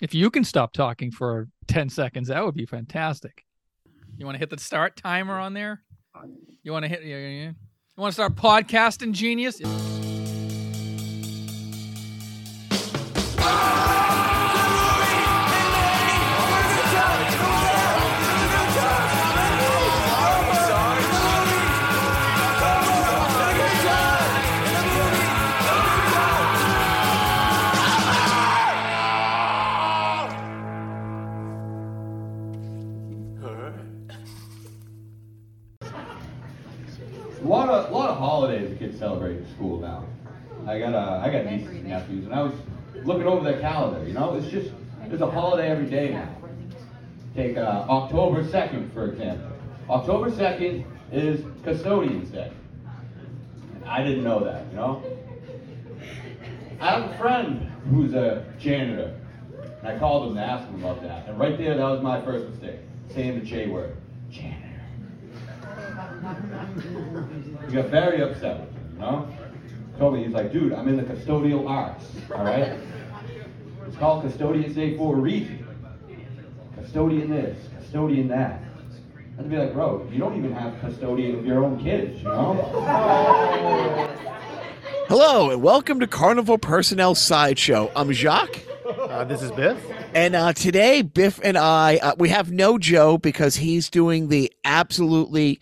If you can stop talking for 10 seconds, that would be fantastic. You want to hit the start timer on there? You want to hit, you, you want to start podcasting, genius? Looking over their calendar. You know, it's just there's a holiday every day now. Take uh, October 2nd, for example. October 2nd is Custodian's Day. I didn't know that, you know? I have a friend who's a janitor. And I called him to ask him about that. And right there, that was my first mistake. Saying the J word. Janitor. He got very upset with me, you know? Told me, he's like, dude, I'm in the custodial arts, all right? It's called Custodian's Day for a reason. Custodian this, custodian that. I'd be like, bro, you don't even have custodian of your own kids, you know? Hello and welcome to Carnival Personnel Sideshow. I'm Jacques, Uh, this is Biff. and uh, today Biff and I uh, we have no Joe because he's doing the absolutely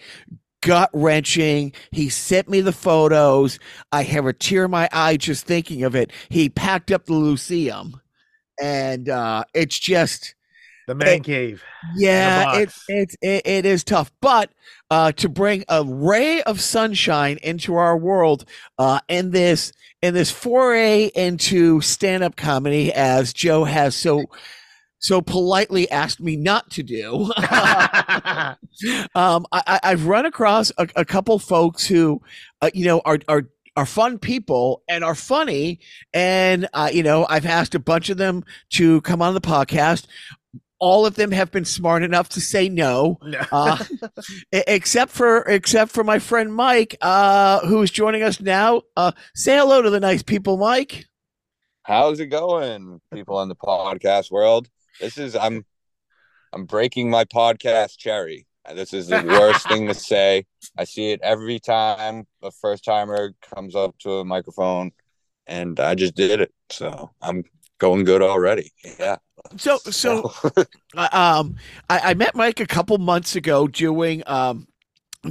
gut wrenching. He sent me the photos. I have a tear in my eye just thinking of it. He packed up the Luceum, and uh, it's just The man cave. yeah, it's it's it, it is tough, but uh, to bring a ray of sunshine into our world, uh, in this in this foray into stand up comedy, as Joe has so so politely asked me not to do. um, I, I- I've run across a, a couple folks who, uh, you know, are are are fun people and are funny, and uh, you know, I've asked a bunch of them to come on the podcast. All of them have been smart enough to say no, No. uh, except for except for my friend Mike, uh, who is joining us now. Uh, say hello to the nice people, Mike. How's it going, people in the podcast world? This is I'm I'm breaking my podcast cherry. This is the worst thing to say. I see it every time a first timer comes up to a microphone, and I just did it. So I'm going good already. Yeah. So so Uh, um, I, I met Mike a couple months ago doing um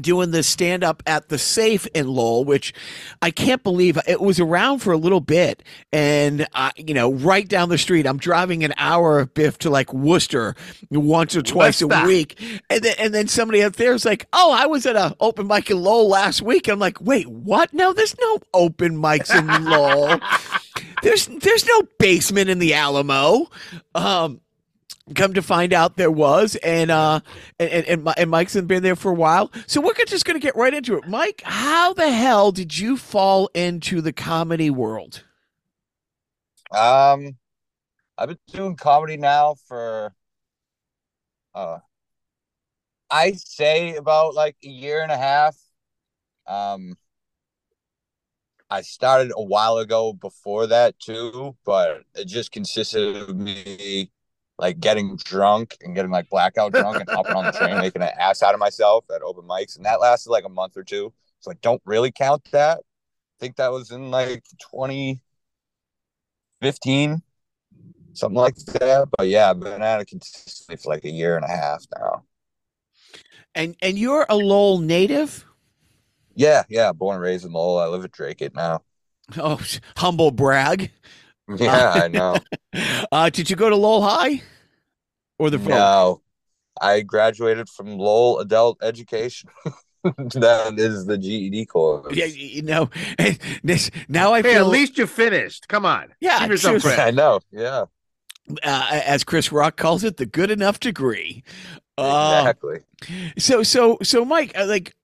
doing the stand up at the safe in Lowell, which I can't believe it was around for a little bit. And uh, you know, right down the street, I'm driving an hour of Biff to like Worcester once or twice a Worcester. week. And then and then somebody up there is like, Oh, I was at a open mic in Lowell last week. I'm like, wait, what? No, there's no open mics in Lowell. there's there's no basement in the Alamo. Um come to find out there was and uh and and, and mike's been there for a while. So we're just gonna get right into it. Mike how the hell did you fall into the comedy world? Um, I've been doing comedy now for uh I say about like a year and a half. Um I started a while ago before that too, but it just consisted of me like getting drunk and getting like blackout drunk and hopping on the train, making an ass out of myself at open mics. And that lasted like a month or two. So I don't really count that. I think that was in like 2015, something like that. But yeah, I've been at it consistently for like a year and a half now. and and you're a lowell native Yeah, yeah, born and raised in Lowell. I live at Dracut now. oh humble brag Yeah, I know. uh did you go to lowell high or the No, I graduated from Lowell Adult Education. that is the GED course. yeah you know and this now i Hey, feel at least you finished. Come on. Yeah, Give yourself seriously. I know. Yeah, uh, as chris rock calls it the good enough degree uh, exactly. So so so Mike, uh, like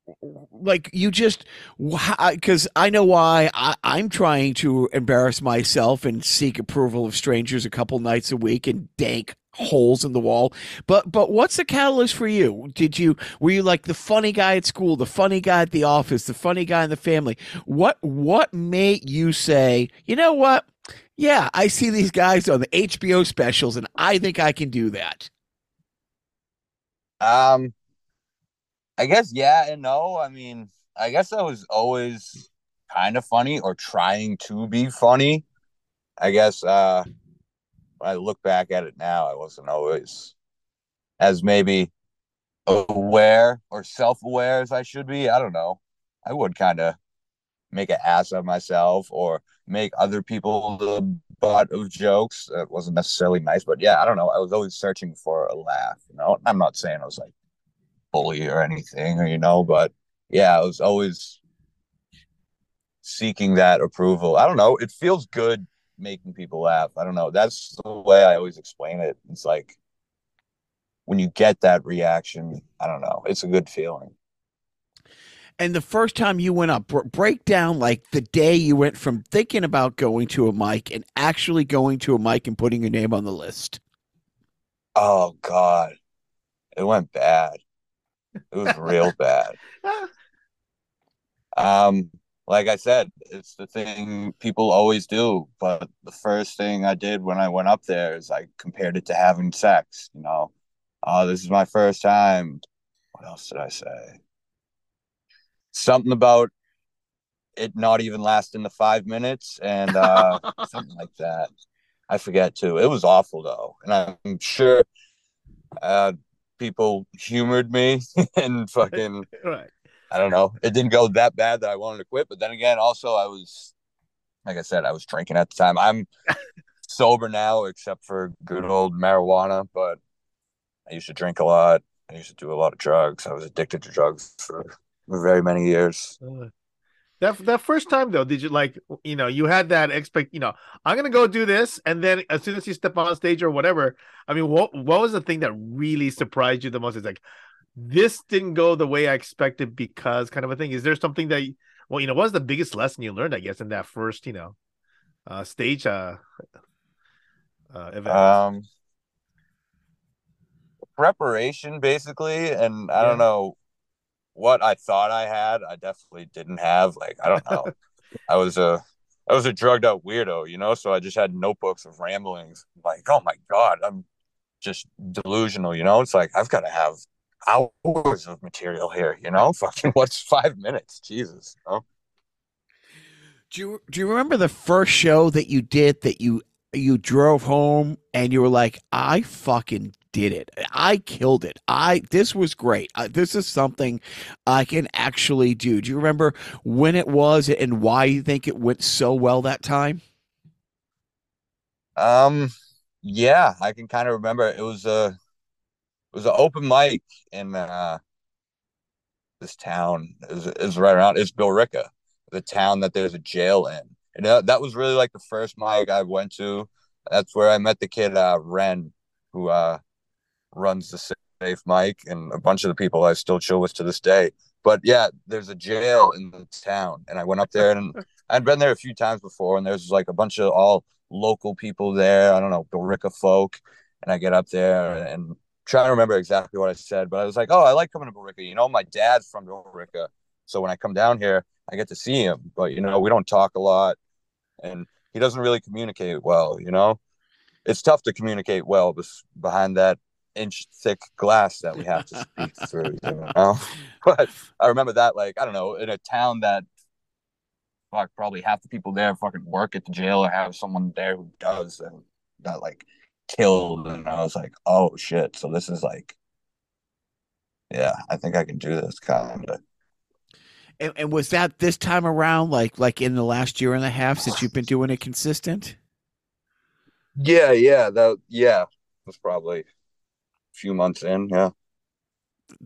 like you just because I know why I, I'm trying to embarrass myself and seek approval of strangers a couple nights a week and dank holes in the wall. But but what's the catalyst for you? Did you were you like the funny guy at school, the funny guy at the office, the funny guy in the family? What what made you say, you know what? Yeah, I see these guys on the HBO specials, and I think I can do that. Um, I guess yeah and no. I mean, I guess I was always kind of funny or trying to be funny. I guess uh when I look back at it now, I wasn't always as maybe aware or self-aware as I should be. I don't know. I would kind of make an ass of myself or make other people the butt of jokes. It wasn't necessarily nice, but yeah, I don't know. I was always searching for a laugh. You know, I'm not saying I was like bully or anything, or you know, but yeah, I was always seeking that approval. I don't know. It feels good making people laugh. I don't know. That's the way I always explain it. It's like when you get that reaction, I don't know. It's a good feeling. And the first time you went up, break down like the day you went from thinking about going to a mic and actually going to a mic and putting your name on the list. Oh God, it went bad. It was real bad. Um, like I said, it's the thing people always do. But the first thing I did when I went up there is I compared it to having sex. You know, oh, this is my first time. What else did I say? Something about it not even lasting the five minutes and uh, something like that. I forget too. It was awful though, and I'm sure uh, people humored me and fucking Right. I don't know. It didn't go that bad that I wanted to quit. But then again, also I was, like I said, I was drinking at the time. I'm sober now, except for good old marijuana. But I used to drink a lot. I used to do a lot of drugs. I was addicted to drugs for very many years. Uh, that that first time though, did you like you know you had that expect you know I'm gonna go do this and then as soon as you step on stage or whatever, I mean what what was the thing that really surprised you the most? It's like this didn't go the way I expected because kind of a thing. Is there something that well you know what was the biggest lesson you learned I guess in that first you know uh stage uh, uh event? Um, preparation basically, and I Yeah. don't know what I thought I had. I definitely didn't have. Like I don't know. I was a I was a drugged out weirdo, you know. So I just had notebooks of ramblings. Like, oh my god, I'm just delusional, you know. It's like I've got to have hours of material here, you know. Fucking what's five minutes? Jesus, you know? Do you do you remember the first show that you did that you you drove home and you were like, I fucking did it. I killed it. I this was great. Uh, this is something I can actually do. Do you remember when it was and why you think it went so well that time? Um, yeah, I can kind of remember. It was a it was an open mic in uh this town. Is was right around. It's Billerica, the town that there's a jail in. And that, that was really like the first mic I went to. That's where I met the kid uh Ren, who uh runs the safe mic, and a bunch of the people I still chill with to this day. But yeah, there's a jail in the town, and I went up there, and I'd been there a few times before, and there's like a bunch of all local people there. I don't know, Billerica folk, and I get up there and, and trying to remember exactly what I said, but I was like, oh, I like coming to Billerica. You know, my dad's from Billerica, so when I come down here, I get to see him. But you know, we don't talk a lot, and he doesn't really communicate well. You know, it's tough to communicate well behind that inch thick glass that we have to speak through. You know, but I remember that, like, I don't know, in a town that fuck probably half the people there fucking work at the jail or have someone there who does and that like killed and I was like, oh shit. So this is like yeah, I think I can do this kind of. And, and was that this time around like like in the last year and a half since you've been doing it consistent? Yeah, yeah, that yeah, was probably few months in, yeah.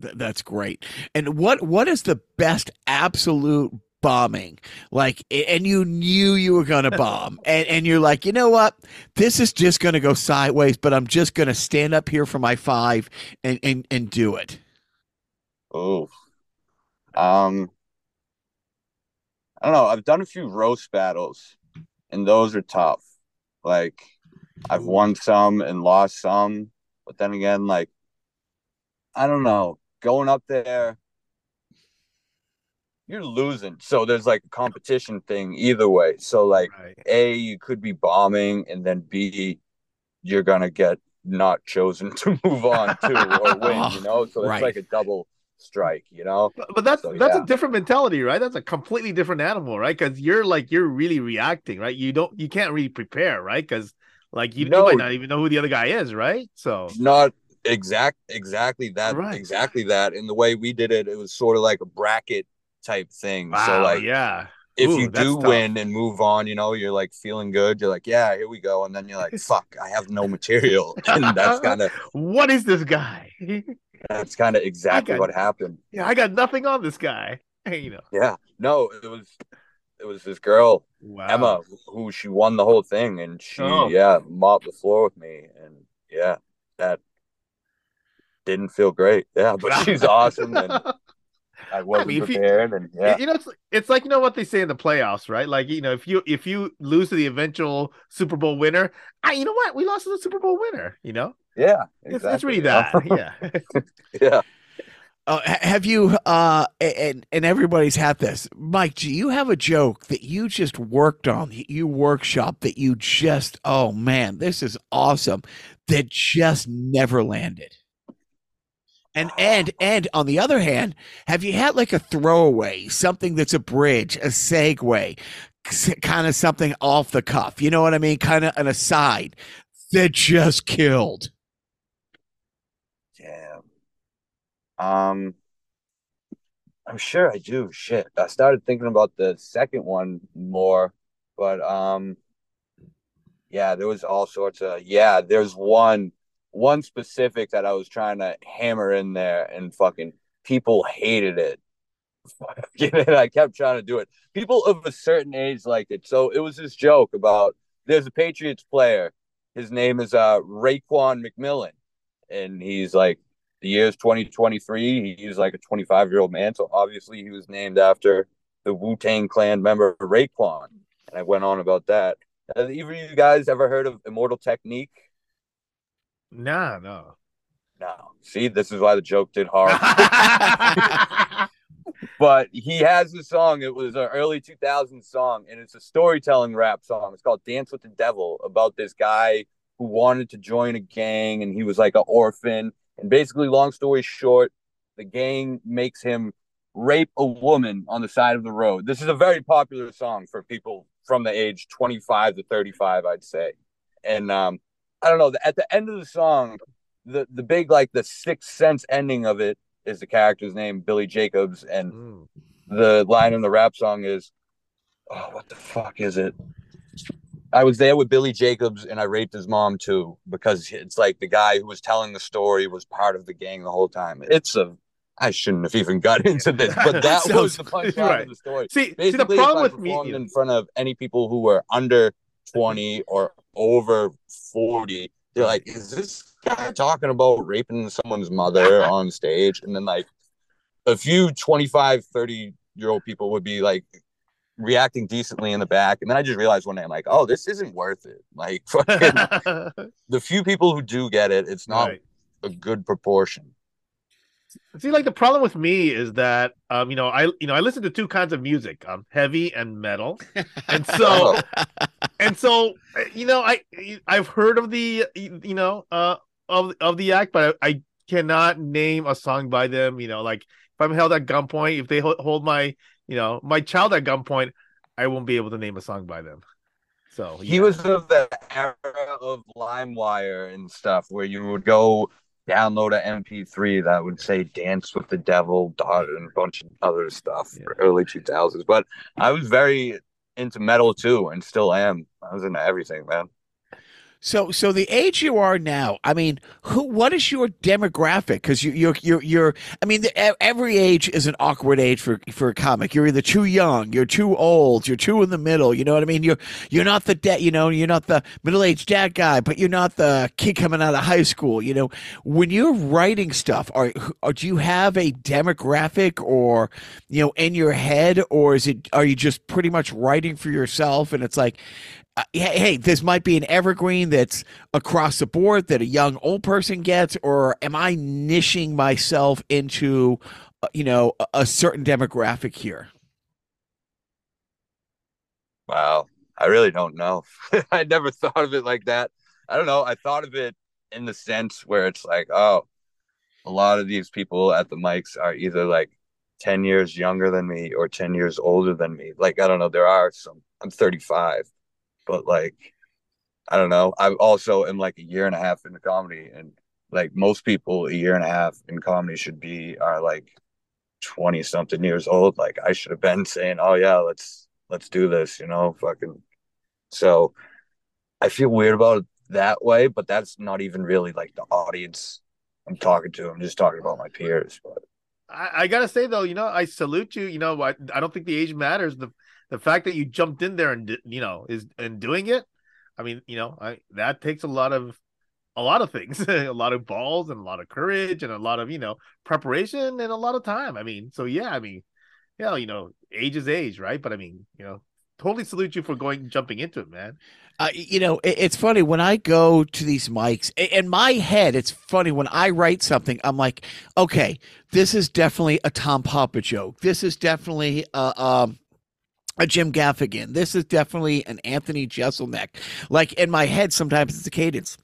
Th- that's great. And what what is the best absolute bombing? Like and you knew you were going to bomb and and you're like, "You know what? This is just going to go sideways, but I'm just going to stand up here for my 5 and and and do it." Oh. Um I don't know, I've done a few roast battles and those are tough. Like I've won some and lost some, but then again, like I don't know, going up there you're losing. So there's like a competition thing either way. So like Right. A, you could be bombing, and then B, you're gonna get not chosen to move on to or win, you know? So it's Right. like a double strike, you know? But, but that's So, that's yeah. a different mentality, right? That's a completely different animal, right? Because you're like you're really reacting, right? You don't you can't really prepare, right? Because like you, you No. might not even know who the other guy is, right? So Not exact exactly that Right. exactly that. And the way we did it, it was sort of like a bracket type thing. wow, so like yeah, if Ooh, you do tough. win and move on, you know, you're like feeling good. You're like, yeah, here we go. And then you're like, fuck, I have no material. And that's kind of what is this guy? that's kind of exactly got- what happened. yeah, I got nothing on this guy. you know, Yeah. No, it was it was this girl, wow. Emma, who she won the whole thing and she Oh. yeah, mopped the floor with me. And yeah, that didn't feel great. Yeah, but she's awesome and I wasn't mean, if you- and yeah. You know, it's it's like you know what they say in the playoffs, right? Like you know, if you if you lose to the eventual Super Bowl winner, ah, you know what? We lost to the Super Bowl winner. You know, Yeah. it's, it's exactly, really that. Yeah. yeah. Uh, have you uh and and everybody's had this. Mike do you have a joke that you just worked on you workshop that you just oh man this is awesome that just never landed? And and and on the other hand have you had like a throwaway something that's a bridge a segue kind of something off the cuff you know what i mean kind of an aside that just killed Damn. Um, I'm sure I do. Shit, I started thinking about the second one more, but um, yeah, there was all sorts of yeah. There's one one specific that I was trying to hammer in there, and fucking people hated it. I kept trying to do it. People of a certain age liked it. So it was this joke about there's a Patriots player. His name is uh Raekwon McMillan, and he's like the year's 2023. He's like a 25 year old man, so obviously he was named after the Wu Tang Clan member Raekwon. And I went on about that. Have either of you guys ever heard of Immortal Technique? nah, no. No. See, this is why the joke did hard. but he has a song. It was an early 2000s song, and it's a storytelling rap song. It's called Dance with the Devil about this guy who wanted to join a gang, and he was like an orphan. And basically, long story short, the gang makes him rape a woman on the side of the road. This is a very popular song for people from the age 25 to 35, I'd say. And um, I don't know, at the end of the song, the the big like the sixth sense ending of it is the character's name Billy Jacobs, and Mm. the line in the rap song is, "Oh, what the fuck is it?" I was there with Billy Jacobs, and I raped his mom too because it's like the guy who was telling the story was part of the gang the whole time. It's a I shouldn't have even got into this, but that was the punchline right. of the story. See, see, the problem with me, in front of any people who were under 20 or over 40, they're like, is this guy talking about raping someone's mother on stage? And then, like, a few 25, 30 year old people would be like reacting decently in the back. And then I just realized one day, I'm like, oh, this isn't worth it. Like, fucking, the few people who do get it, it's not Right. a good proportion. See, like the problem with me is that um, you know, I you know, I listen to two kinds of music, um, heavy and metal, and so and so uh, you know, I I've heard of the you know uh of of the act, but I, I cannot name a song by them. You know, like if I'm held at gunpoint, if they hold my you know my child at gunpoint, I won't be able to name a song by them. So He was of the era of LimeWire and stuff where you would go download an MP3 that would say Dance with the Devil, dot, and a bunch of other stuff Yeah. early 2000s. But I was very into metal too and still am. I was into everything, man. So, so the age you are now, I mean, who? What is your demographic? Because you, you're, you're, you're. I mean, the, every age is an awkward age for for a comic. You're either too young, you're too old, you're too in the middle. You know what I mean? You're you're not the dad. You know, you're not the middle aged dad guy, but you're not the kid coming out of high school. You know, when you're writing stuff, are, are do you have a demographic or you know in your head, or is it? Are you just pretty much writing for yourself? And it's like uh, hey, this might be an evergreen that's across the board that a young old person gets, or am I niching myself into, uh, you know, a, a certain demographic here? Wow. I really don't know. I never thought of it like that. I don't know. I thought of it in the sense where it's like, oh, a lot of these people at the mics are either like 10 years younger than me or 10 years older than me. Like, I don't know. There are some, I'm 35, but like, I don't know. I also am like a year and a half into comedy, and like most people, a year and a half in comedy should be are like 20 something years old. Like, I should have been saying, oh, yeah, let's, let's do this, you know, fucking. So I feel weird about it that way, but that's not even really like the audience I'm talking to. I'm just talking about my peers. But I, I gotta say though, you know, I salute you. You know, I, I don't think the age matters. The the fact that you jumped in there and you know is and doing it. I mean, you know, I that takes a lot of a lot of things, a lot of balls and a lot of courage and a lot of you know preparation and a lot of time. I mean, so yeah, I mean, yeah, you know, age is age, right? But I mean, you know, totally salute you for going jumping into it, man. Uh, you know, it, it's funny when I go to these mics. In my head, it's funny when I write something. I'm like, okay, this is definitely a Tom Papa joke. This is definitely a, a, a Jim Gaffigan. This is definitely an Anthony Jeselnik. Like in my head, sometimes it's a cadence.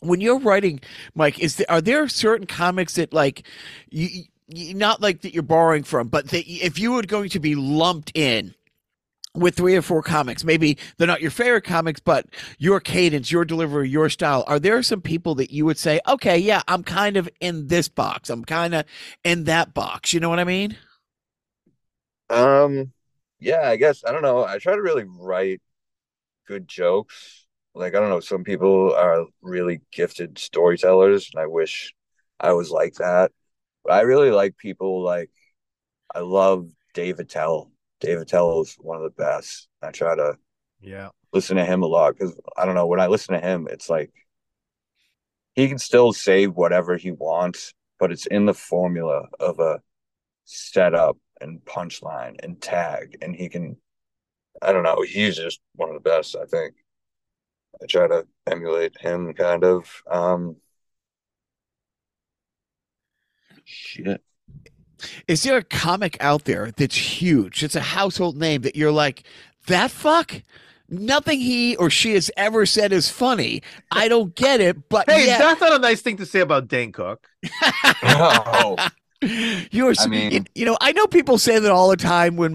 When you're writing, Mike, is there, are there certain comics that like you, not like that you're borrowing from, but that if you were going to be lumped in with three or four comics. Maybe they're not your favorite comics, but your cadence, your delivery, your style. Are there some people that you would say, okay, yeah, I'm kind of in this box. I'm kind of in that box. You know what I mean? Um, yeah, I guess I don't know. I try to really write good jokes. Like I don't know, some people are really gifted storytellers, and I wish I was like that. But I really like people like I love Dave Attell. Dave Attell is one of the best. I try to yeah listen to him a lot because I don't know when I listen to him, it's like he can still say whatever he wants, but it's in the formula of a setup and punchline and tag, and he can. I don't know. He's just one of the best. I think. I try to emulate him, kind of. Um, shit. Is there a comic out there that's huge? It's a household name that you're like, that fuck? Nothing he or she has ever said is funny. I don't get it, but hey, yet- that's not a nice thing to say about Dane Cook. Oh, You're, I mean- you, you know, I know people say that all the time. When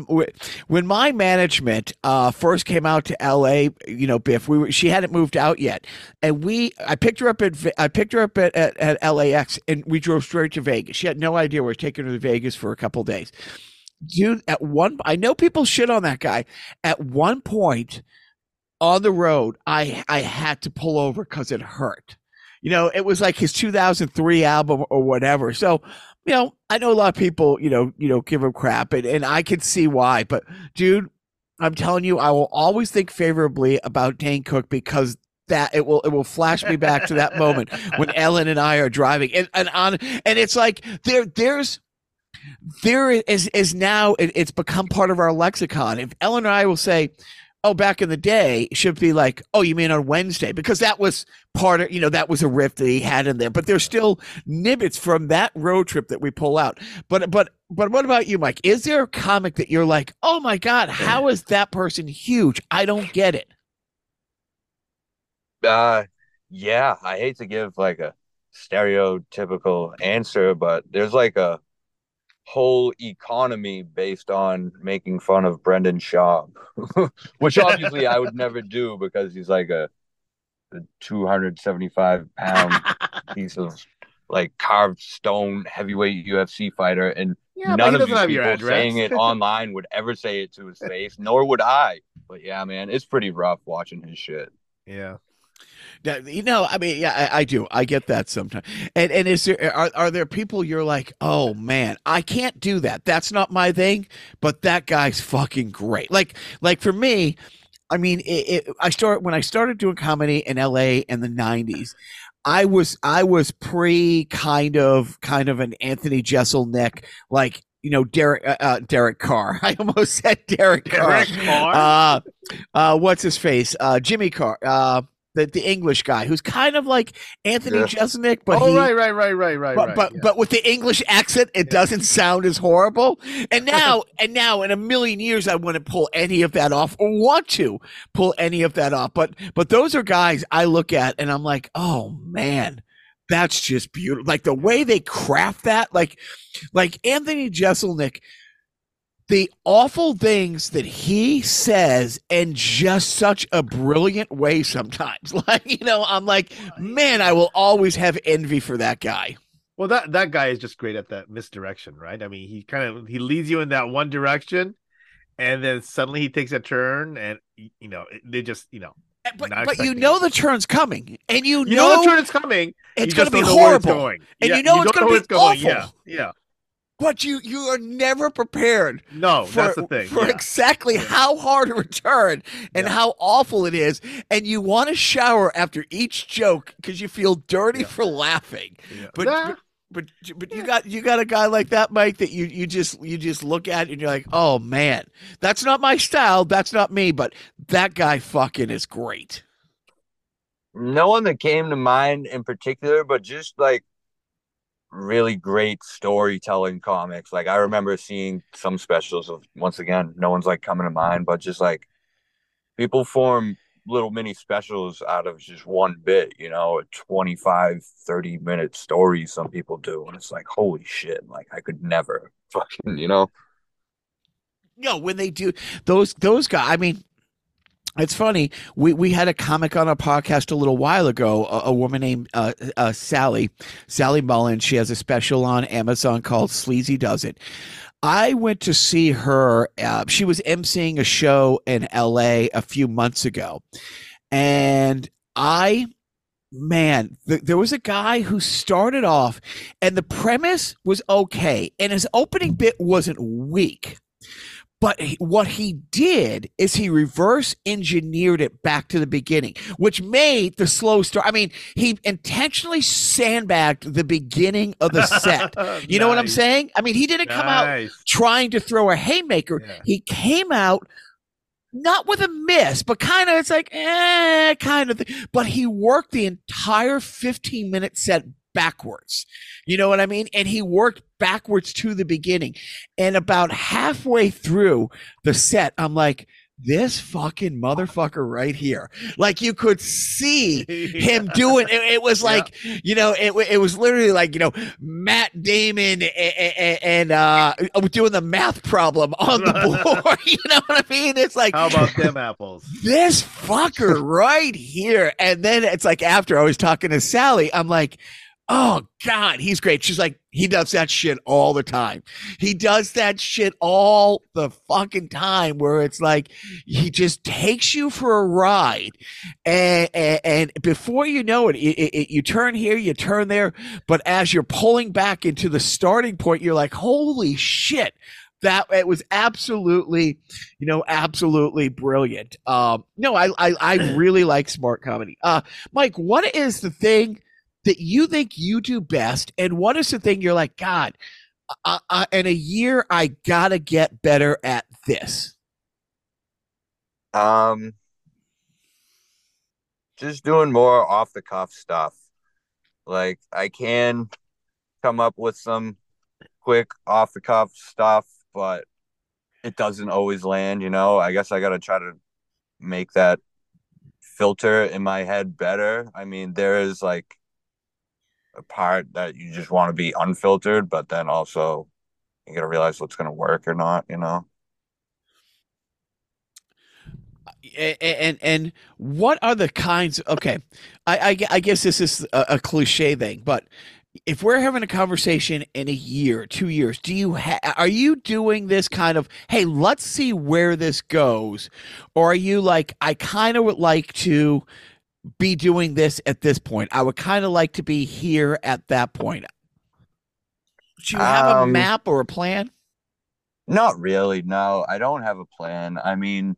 when my management uh, first came out to L.A., you know, Biff, we were, she hadn't moved out yet, and we, I picked her up at, I picked her up at, at, at LAX, and we drove straight to Vegas. She had no idea we were taking her to Vegas for a couple days. Dude, at one, I know people shit on that guy. At one point on the road, I I had to pull over because it hurt. You know, it was like his 2003 album or whatever. So you know, I know a lot of people, you know, you know, give him crap, and, and I can see why. But dude, I'm telling you, I will always think favorably about Dane Cook because that it will it will flash me back to that moment when Ellen and I are driving, and and on, and it's like there there's there is is now it, it's become part of our lexicon. If Ellen and I will say. Oh, back in the day, should be like, oh, you mean on Wednesday? Because that was part of, you know, that was a riff that he had in there. But there's still nibbits from that road trip that we pull out. But but but what about you, Mike? Is there a comic that you're like, oh my god, how is that person huge? I don't get it. Uh, yeah, I hate to give like a stereotypical answer, but there's like a whole economy based on making fun of Brendan Schaub, which obviously I would never do because he's like a, a 275 pound piece of like carved stone heavyweight UFC fighter, and Yeah, none of doesn't you your people saying it online would ever say it to his face, nor would I. But yeah, man, it's pretty rough watching his shit. Yeah. You know, I mean, yeah, I, I do. I get that sometimes. And and is there are are there people you're like, oh man, I can't do that. That's not my thing. But that guy's fucking great. Like like for me, I mean, it, it, I start when I started doing comedy in L.A. in the '90s. I was I was pre kind of kind of an Anthony Jeselnik like you know Derek uh, uh, Derek Carr. I almost said Derek Carr. Derek Carr? Uh, uh, what's his face? Uh, Jimmy Carr. The the English guy who's kind of like Anthony Yeah. Jeselnik, but oh he, right, right, right, right, right, but but, yeah. but with the English accent, it doesn't sound as horrible. And now and now in a million years, I want to pull any of that off or want to pull any of that off. But but those are guys I look at and I'm like, oh man, that's just beautiful. Like the way they craft that, like like Anthony Jeselnik. The awful things that he says in just such a brilliant way sometimes. Like, you know, I'm like, man, I will always have envy for that guy. Well, that that guy is just great at that misdirection, right? I mean, he kind of he leads you in that one direction, and then suddenly he takes a turn, and you know they just you know eh, But, but you know it. the turn's coming, and you, you know, know, the turn is coming. it's going to be don't know where it's horrible, going. and Yeah, you know it's don't going to be awful. Yeah, yeah. But you you are never prepared No, for, that's the thing. for yeah. exactly how hard a return and Yeah. how awful it is, and you want to shower after each joke because you feel dirty Yeah. for laughing. Yeah. But, Nah, but but but you got you got a guy like that, Mike, that you you just you just look at and you're like, oh man, that's not my style, that's not me, but that guy fucking is great. No one that came to mind in particular, but just like really great storytelling comics. Like I remember seeing some specials of once again, no one's like coming to mind, but just like people form little mini specials out of just one bit, you know, a 25, 30 minute story some people do. And it's like, holy shit, like I could never fucking, you know. No, when they do those those guys, I mean, it's funny. We we had a comic on our podcast a little while ago. A, a woman named uh, uh, Sally, Sally Mullen. She has a special on Amazon called Sleazy Does It. I went to see her. Uh, she was emceeing a show in L.A. a few months ago, and I. Man, th- there was a guy who started off, and the premise was okay, and his opening bit wasn't weak. But what he did is he reverse engineered it back to the beginning, which made the slow start. I mean, he intentionally sandbagged the beginning of the set. You know what I'm saying? I mean, he didn't come out trying to throw a haymaker. Yeah. He came out not with a miss, but kind of it's like eh, kind of. Thing. But he worked the entire 15 minute set backwards. You know what I mean? And he worked backwards to the beginning. And about halfway through the set, I'm like, this fucking motherfucker right here. Like you could see him doing it, it was Yeah. like you know it, it was literally like you know matt damon and, and uh doing the math problem on the board you know what i mean it's like How about them apples? this fucker right here and then it's like after i was talking to sally i'm like oh god he's great. She's like he does that shit all the time. He does that shit all the fucking time where it's like he just takes you for a ride. And, and, and before you know it, it, it, you turn here you turn there but as you're pulling back into the starting point you're like holy shit that it was absolutely you know absolutely brilliant. Um no i i, I really like smart comedy. Uh mike what is the thing that you think you do best and what is the thing you're like god uh, in a year i gotta get better at this Um, just doing more off the cuff stuff. Like I can come up with some quick off the cuff stuff, but it doesn't always land, you know. I guess I got to try to make that filter in my head better. I mean, there is like a part that you just want to be unfiltered, but then also you got to realize what's going to work or not, you know. A- a- and and what are the kinds okay i i, I guess this is a, a cliche thing but if we're having a conversation in a year two years do you ha- are you doing this kind of hey let's see where this goes or are you like i kind of would like to be doing this at this point i would kind of like to be here at that point do you have a Um, map or a plan Not really. No, I don't have a plan. I mean,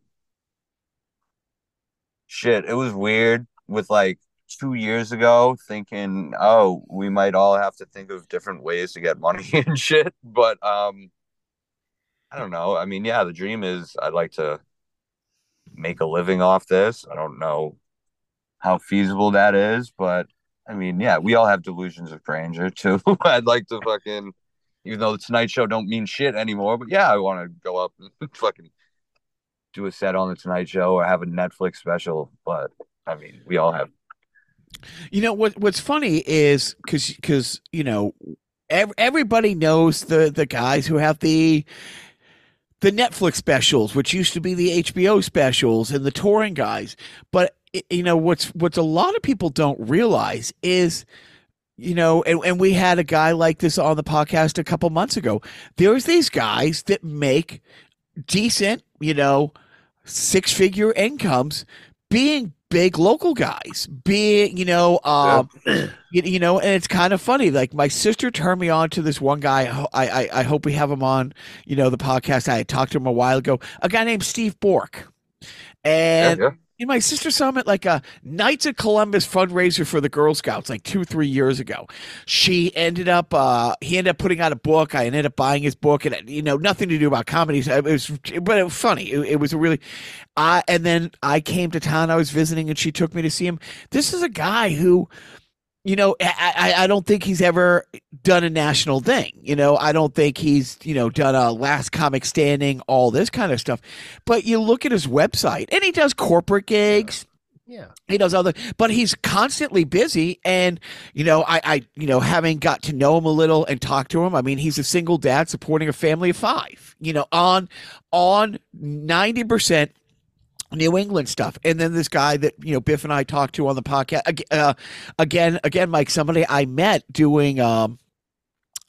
shit, it was weird with like two years ago thinking, oh, we might all have to think of different ways to get money and shit. But um, I don't know. I mean, yeah, the dream is I'd like to make a living off this. I don't know how feasible that is, but I mean, yeah, we all have delusions of grandeur too. I'd like to fucking, even though the Tonight Show don't mean shit anymore, but yeah, I want to go up and fucking do a set on the Tonight Show or have a Netflix special. But I mean, we all have. You know what? What's funny is because because you know ev- everybody knows the the guys who have the the Netflix specials, which used to be the HBO specials and the touring guys. But you know what's what's a lot of people don't realize is you know and, and we had a guy like this on the podcast a couple months ago. There's these guys that make decent you know six figure incomes being big local guys being you know um you, you know and it's kind of funny. Like my sister turned me on to this one guy. I, I i hope we have him on you know the podcast. I talked to him a while ago. A guy named steve bork. And yeah. And my sister saw him at like a Knights of Columbus fundraiser for the Girl Scouts like two, three years ago. She ended up, uh, he ended up putting out a book. I ended up buying his book, and you know, nothing to do about comedy. It was, but it was funny. It, it was a really, I and then I came to town. I was visiting, and she took me to see him. This is a guy who, you know, I, I, don't think he's ever done a national thing. You know, I don't think he's, you know, done a last comic standing, all this kind of stuff. But you look at his website and he does corporate gigs. Yeah. He does other, but he's constantly busy. And, you know, I, I, you know, having got to know him a little and talk to him, I mean, he's a single dad supporting a family of five, you know, on, on 90% New England stuff. And then this guy that, you know, Biff and I talked to on the podcast, uh, again, again, Mike, somebody I met doing, um,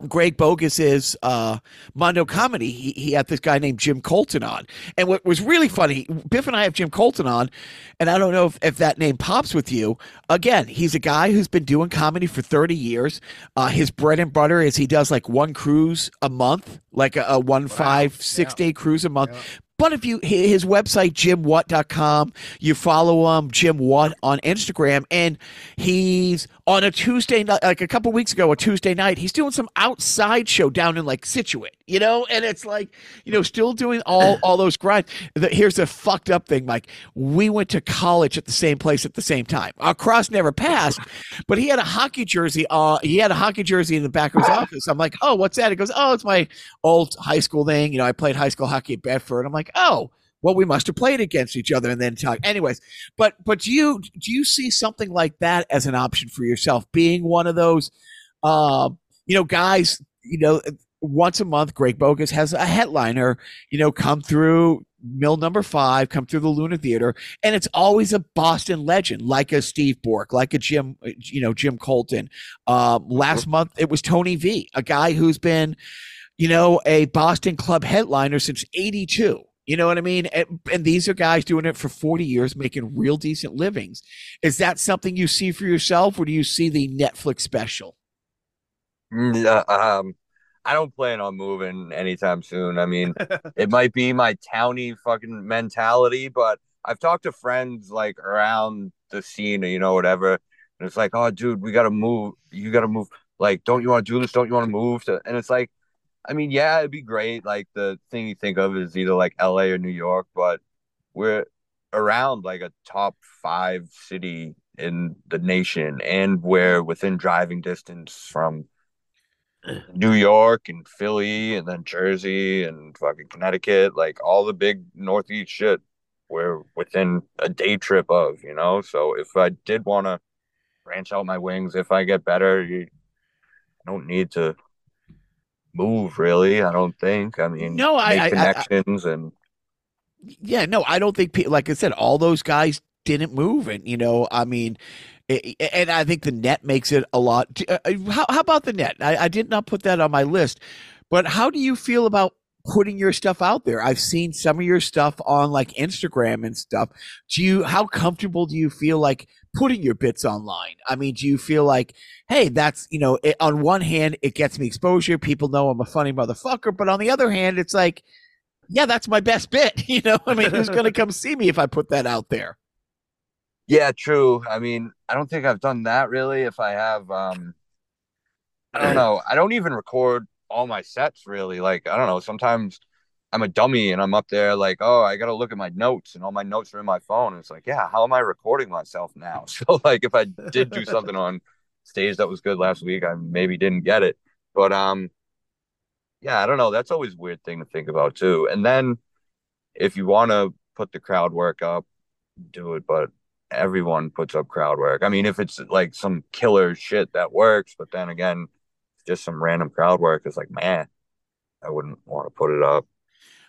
Greg Boggis's uh, Mondo comedy. He, he had this guy named Jim Colton on, and what was really funny, Biff and I have Jim Colton on, and I don't know if, if that name pops with you. Again, he's a guy who's been doing comedy for thirty years. Uh, his bread and butter is he does like one cruise a month, like a, a one five six day cruise a month. Yeah. But if you hi- his website jimwatt.com, you follow him Jim Watt on Instagram, and he's on a Tuesday night, like a couple weeks ago, a Tuesday night, he's doing some outside show down in like Scituate, you know, and it's like you know still doing all all those grinds. The, here's the fucked up thing, Mike. We went to college at the same place at the same time. Our cross never passed, but he had a hockey jersey. Uh, he had a hockey jersey in the back of his office. I'm like, oh, what's that? He goes, oh, it's my old high school thing. You know, I played high school hockey at Bedford. I'm like, oh, well, we must have played against each other and then talk. Anyways, but but do you do you see something like that as an option for yourself? Being one of those, uh, you know, guys, you know, once a month, Greg Boggis has a headliner, you know, come through mill number five, come through the Luna Theater, and it's always a Boston legend, like a Steve Bork, like a Jim, you know, Jim Colton. Um, last month it was Tony V, a guy who's been, you know, a Boston club headliner since '82. You know what I mean? And, and these are guys doing it for 40 years, making real decent livings. Is that something you see for yourself, or do you see the Netflix special? Mm, Yeah, um, I don't plan on moving anytime soon. I mean, it might be my towny fucking mentality, but I've talked to friends like around the scene, or, you know, whatever, and it's like, oh, dude, we gotta move. You gotta move. Like, don't you want to do this? Don't you want to move? And it's like, I mean, yeah, it'd be great. Like the thing you think of is either like LA or New York, but we're around like a top five city in the nation, and we're within driving distance from New York and Philly and then Jersey and fucking Connecticut, like all the big Northeast shit we're within a day trip of, you know? So if I did want to branch out my wings, if I get better, you I don't need to move really. I don't think. I mean, No, I- make I- I- connections and Yeah, no, I don't think, pe- like I said, all those guys didn't move. And, you know, I mean, and I think the net makes it a lot. uh, uh, How, how about the net? I, I did not put that on my list, but how do you feel about putting your stuff out there? I've seen some of your stuff on like Instagram and stuff. Do you, how comfortable do you feel like putting your bits online? I mean, do you feel like, hey, that's, you know, it, on one hand, it gets me exposure. People know I'm a funny motherfucker. But on the other hand, it's like, yeah, that's my best bit. You know, I mean, who's going to come see me if I put that out there? Yeah, true. I mean, I don't think I've done that really. If I have, um, I don't know. I don't even record all my sets really. Like, I don't know. Sometimes I'm a dummy and I'm up there like, oh, I gotta look at my notes and all my notes are in my phone. And it's like, yeah, how am I recording myself now? So like if I did do something on stage that was good last week, I maybe didn't get it. But um yeah, I don't know. That's always a weird thing to think about too. And then if you want to put the crowd work up, do it. But everyone puts up crowd work. I mean, if it's like some killer shit that works, but then again, just some random crowd work, it's like, man, I wouldn't want to put it up.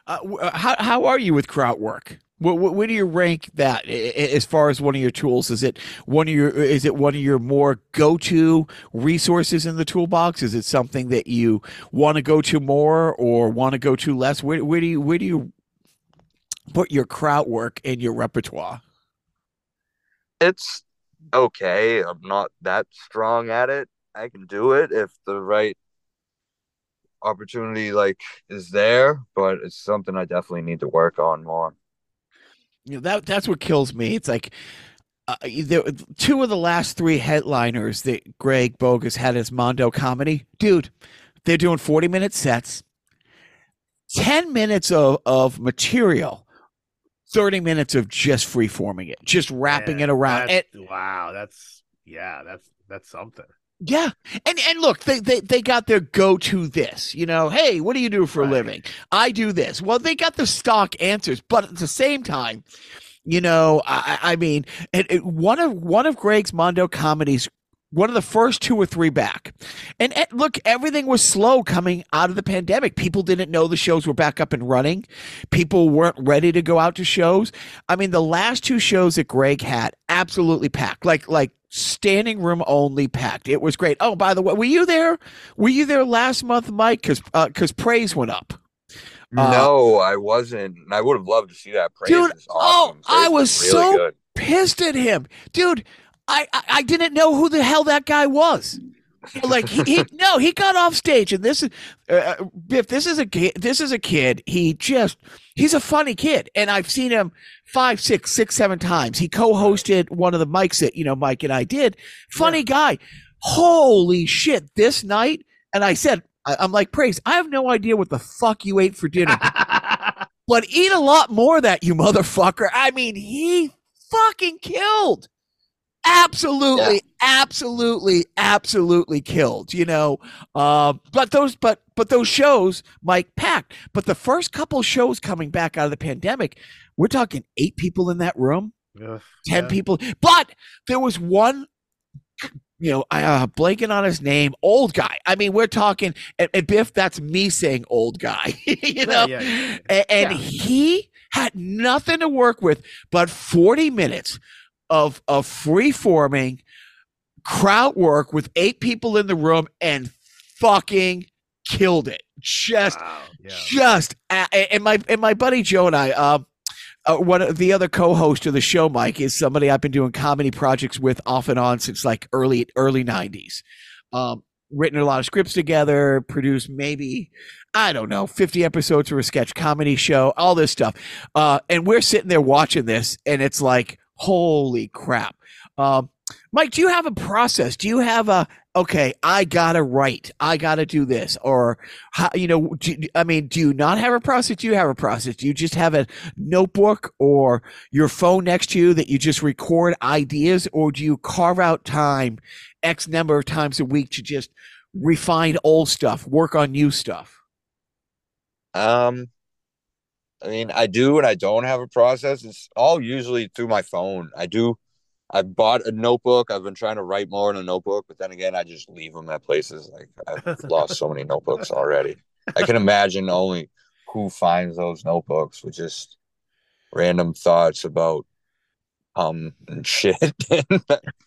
Uh, uh, how how are you with crowd work? Where, where do you rank that as far as one of your tools? Is it one of your is it one of your more go to resources in the toolbox? Is it something that you want to go to more or want to go to less? Where where do you where do you put your crowd work in your repertoire? It's okay. I'm not that strong at it. I can do it if the right opportunity like is there, but it's something I definitely need to work on more. You know, that that's what kills me. It's like uh, there, two of the last three headliners that Greg Boggis had as Mondo comedy, dude. They're doing forty minute sets, ten minutes of of material, thirty minutes of just free forming it, just wrapping Man, it around. And, that's- wow, that's yeah, that's that's something. Yeah, and and look, they they they got their go to this. You know, hey, what do you do for a living? I do this. Well, they got the stock answers, but at the same time, you know, I, I I mean, it, it, one of one of Greg's Mondo comedies, one of the first two or three back, and, look, everything was slow coming out of the pandemic. People didn't know the shows were back up and running. People weren't ready to go out to shows. I mean, the last two shows that Greg had absolutely packed, like like standing room only packed. It was great. Oh, by the way, were you there? Were you there last month, Mike? Because because praise went up. Uh, no, I wasn't. I would have loved to see that. Praise Dude, awesome. oh, I Praise was really so- good. pissed at him, dude. I, I I didn't know who the hell that guy was. Like he, he no, he got off stage, and this is uh, Biff. This is a kid. This is a kid. He just he's a funny kid, and I've seen him five, six, six, seven times. He co-hosted one of the mics that you know Mike and I did. Funny guy. Holy shit! This night, and I said, I, I'm like, praise. I have no idea what the fuck you ate for dinner but eat a lot more of that, you motherfucker. I mean, he fucking killed. Absolutely, absolutely, absolutely killed. You know, uh, but those, but but those shows, Mike packed. But the first couple shows coming back out of the pandemic, we're talking eight people in that room, Ugh, ten yeah. people. But there was one. You know, I uh, blanking on his name, old guy. I mean, we're talking, and, and Biff, that's me saying old guy. you know, yeah, yeah, yeah. a- and Yeah. he had nothing to work with but 40 minutes of of free forming crowd work with eight people in the room and fucking killed it. Just Wow, yeah. just and my and my buddy Joe and I um uh, one of the other co-host of the show Mike is somebody I've been doing comedy projects with off and on since like early early 90s um written a lot of scripts together produced maybe I don't know 50 episodes for a sketch comedy show all this stuff. Uh and we're sitting there watching this and it's like holy crap um Mike do you have a process do you have a okay I gotta write I gotta do this or you know, do, I mean, do you not have a process? Do you have a process? Do you just have a notebook or your phone next to you that you just record ideas, or do you carve out time X number of times a week to just refine old stuff, work on new stuff? Um, I mean, I do and I don't have a process. It's all usually through my phone. I do. I bought a notebook. I've been trying to write more in a notebook, but then again, I just leave them at places. Like I've lost so many notebooks already. I can imagine only who finds those notebooks with just random thoughts about um and shit. and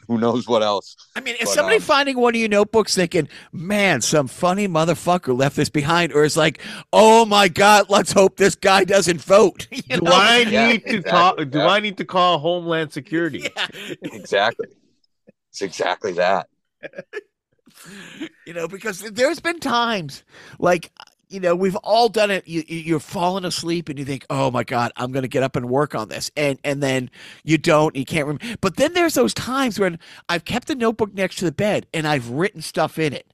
who knows what else? I mean, is But, somebody um, finding one of your notebooks thinking, man, some funny motherfucker left this behind, or is like, oh my God, let's hope this guy doesn't vote? You Do know? I Yeah, need to call? exactly, Do yeah. I need to call Homeland Security? Yeah. Exactly. It's exactly that. you know because there's been times like you know we've all done it you, you- you're falling asleep and you think oh my god i'm going to get up and work on this and and then you don't you can't remember but then there's those times when i've kept the notebook next to the bed and i've written stuff in it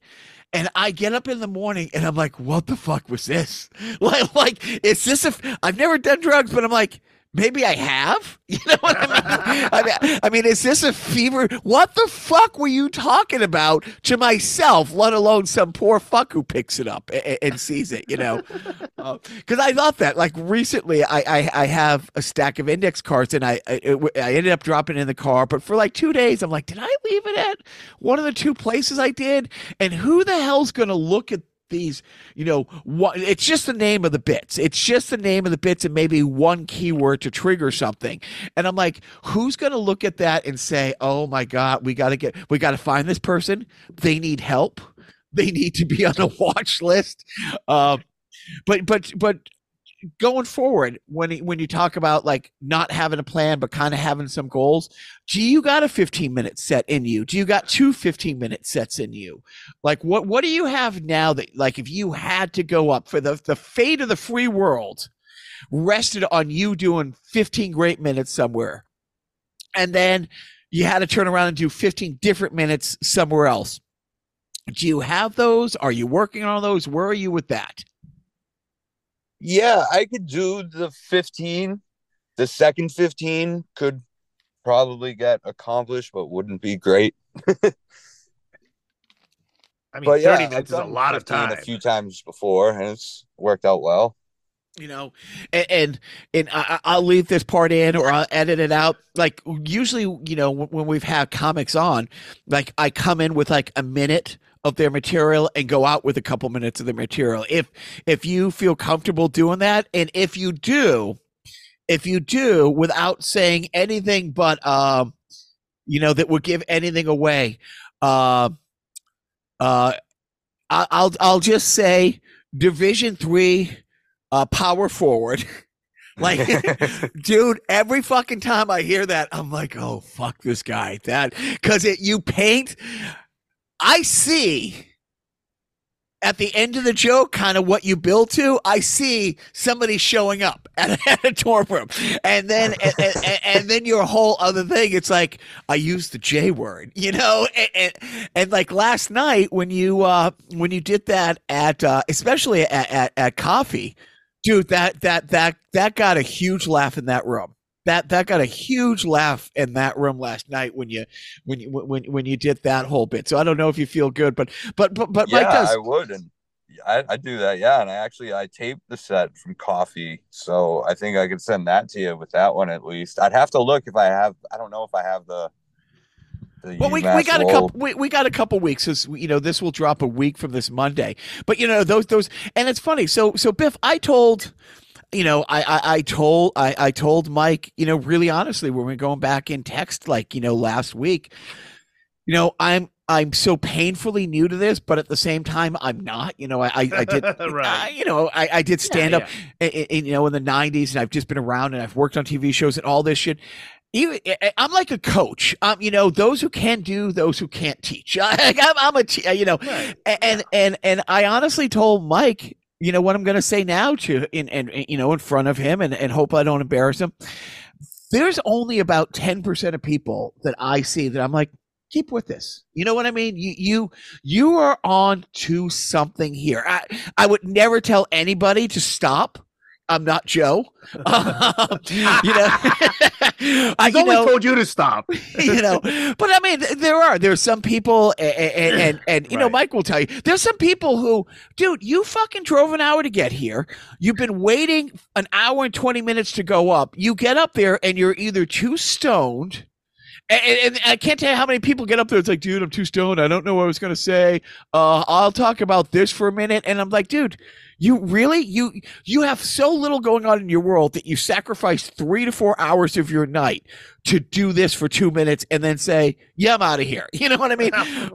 and I get up in the morning and I'm like, what the fuck was this? Like, like is this a? I've never done drugs, but I'm like, maybe I have. You know what I mean? I mean, I mean, is this a fever? What the fuck were you talking about to myself? Let alone some poor fuck who picks it up and, and sees it. You know, uh, because I thought that like recently, I, I I have a stack of index cards and I I, I ended up dropping it in the car, but for like two days, I'm like, did I leave it at one of the two places I did? And who the hell's gonna look at these you know it's just the name of the bits. It's just the name of the bits and maybe one keyword to trigger something. And i'm like who's going to look at that and say oh my god we got to get we got to find this person. They need help. They need to be on a watch list. Um but but but going forward when when you talk about like not having a plan but kind of having some goals do you got a 15 minute set in you? Do you got two 15 minute sets in you? Like what what do you have now that like if you had to go up for the the fate of the free world rested on you doing 15 great minutes somewhere and then you had to turn around and do 15 different minutes somewhere else? Do you have those? Are you working on those? Where are you with that Yeah, I could do the 15. The second 15 could probably get accomplished, but wouldn't be great. I mean, But 30 I've minutes is a lot of time. A few times before, and it's worked out well. you know and and, and I, I- i'll leave this part in or i'll edit it out like usually you know when we've had comics on like i come in with like a minute of their material and go out with a couple minutes of their material. If if you feel comfortable doing that and if you do if you do without saying anything but um you know that would give anything away uh uh I- i'll i'll just say division 3 uh power forward. Like dude every fucking time i hear that i'm like oh fuck this guy. That because it you paint i see at the end of the joke kind of what you build to i see somebody showing up at a, at a dorm room. And then and, and, and- then your whole other thing it's like i used the j word you know? And, and, and like last night when you uh when you did that at uh especially at, at, at coffee dude that that that that got a huge laugh in that room that that got a huge laugh in that room last night when you when you when when you did that whole bit so i don't know if you feel good but but but but yeah, mike does I would, and I, I do that. Yeah, and I actually I taped the set from Coffee, so I think I could send that to you with that one at least. I'd have to look if I have. I don't know if I have the. the Well, we, we got a couple. We, we got a couple weeks. As you know, this will drop a week from this Monday. But you know those those, and it's funny. So so Biff, I told, you know, I I, I told I I told Mike, you know, really honestly, when we are going back in text, like you know, last week, you know, I'm I'm so painfully new to this, but at the same time, I'm not. You know, I I, I did, Right. I- you know, I I did stand up in, in, you know in the 90s and i've just been around and i've worked on tv shows and all this shit even, I- i'm like a coach um you know those who can do those who can't teach I, I'm, I'm a te- you know Right. a- and and and i honestly told mike you know what i'm going to say now to in and you know in front of him and, and hope i don't embarrass him. There's only about 10% of people that i see that i'm like keep with this. You know what i mean? You you you are on to something here. I i would never tell anybody to stop i'm not joe. Um, you know? I, you know told you to stop. you know but i mean th- there are there's some people and and, and, and you know mike will tell you there's some people who dude you fucking drove an hour to get here. You've been waiting an hour and 20 minutes to go up. You get up there and you're either too stoned and, and- and I can't tell you how many people get up there. It's like, dude, I'm too stoned. I don't know what I was gonna say. Uh, I'll talk about this for a minute. And I'm like, dude, you really you you have so little going on in your world that you sacrifice three to four hours of your night to do this for two minutes and then say, yeah, I'm out of here. You know what I mean?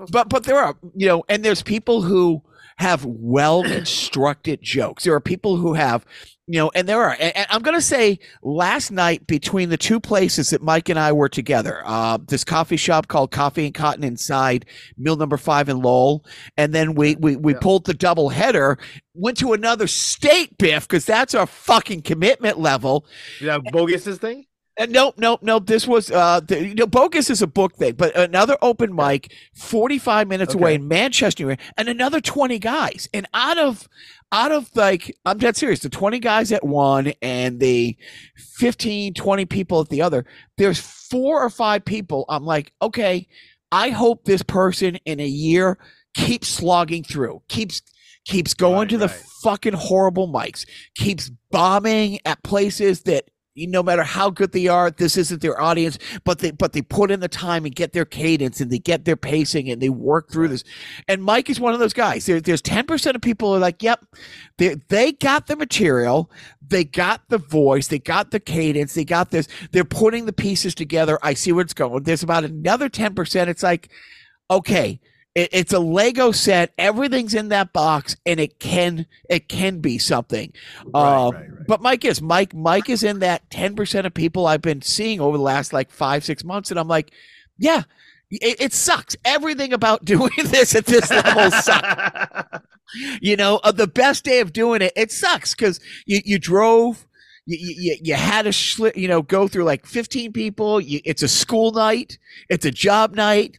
but but there are you know, and there's people who have well constructed jokes. There are people who have you know, and there are. And, I'm going to say last night between the two places that Mike and I were together, uh, this coffee shop called Coffee and Cotton inside Mill Number Five in Lowell, and then we we, we Yeah. pulled the double header, went to another state, Biff, because that's our fucking commitment level. Yeah, Boggis thing. Uh, nope, nope, nope. This was uh, the, you know, Boggis is a book thing, but another open mic, forty-five minutes away in Manchester, and another twenty guys. And out of, out of like, I'm dead serious. The twenty guys at one and the 15, 20 people at the other. There's four or five people. I'm like, okay, I hope this person in a year keeps slogging through, keeps keeps going Right, to the right. fucking horrible mics, keeps bombing at places that no matter how good they are, this isn't their audience, but they but they put in the time and get their cadence and they get their pacing and they work through this. And Mike is one of those guys. There, there's ten percent of people who are like, "Yep, they they got the material, they got the voice, they got the cadence, they got this. They're putting the pieces together. I see where it's going." There's about another ten percent. It's like, okay, it, it's a Lego set. Everything's in that box, and it can it can be something. Right, Um, right, right. But Mike is Mike. Mike is in that ten percent of people I've been seeing over the last like five six months, and I'm like, yeah, it, it sucks. Everything about doing this at this level sucks. You know, uh, the best day of doing it, it sucks because you you drove. You, you, you had to schli- you know go through like 15 people you, it's a school night it's a job night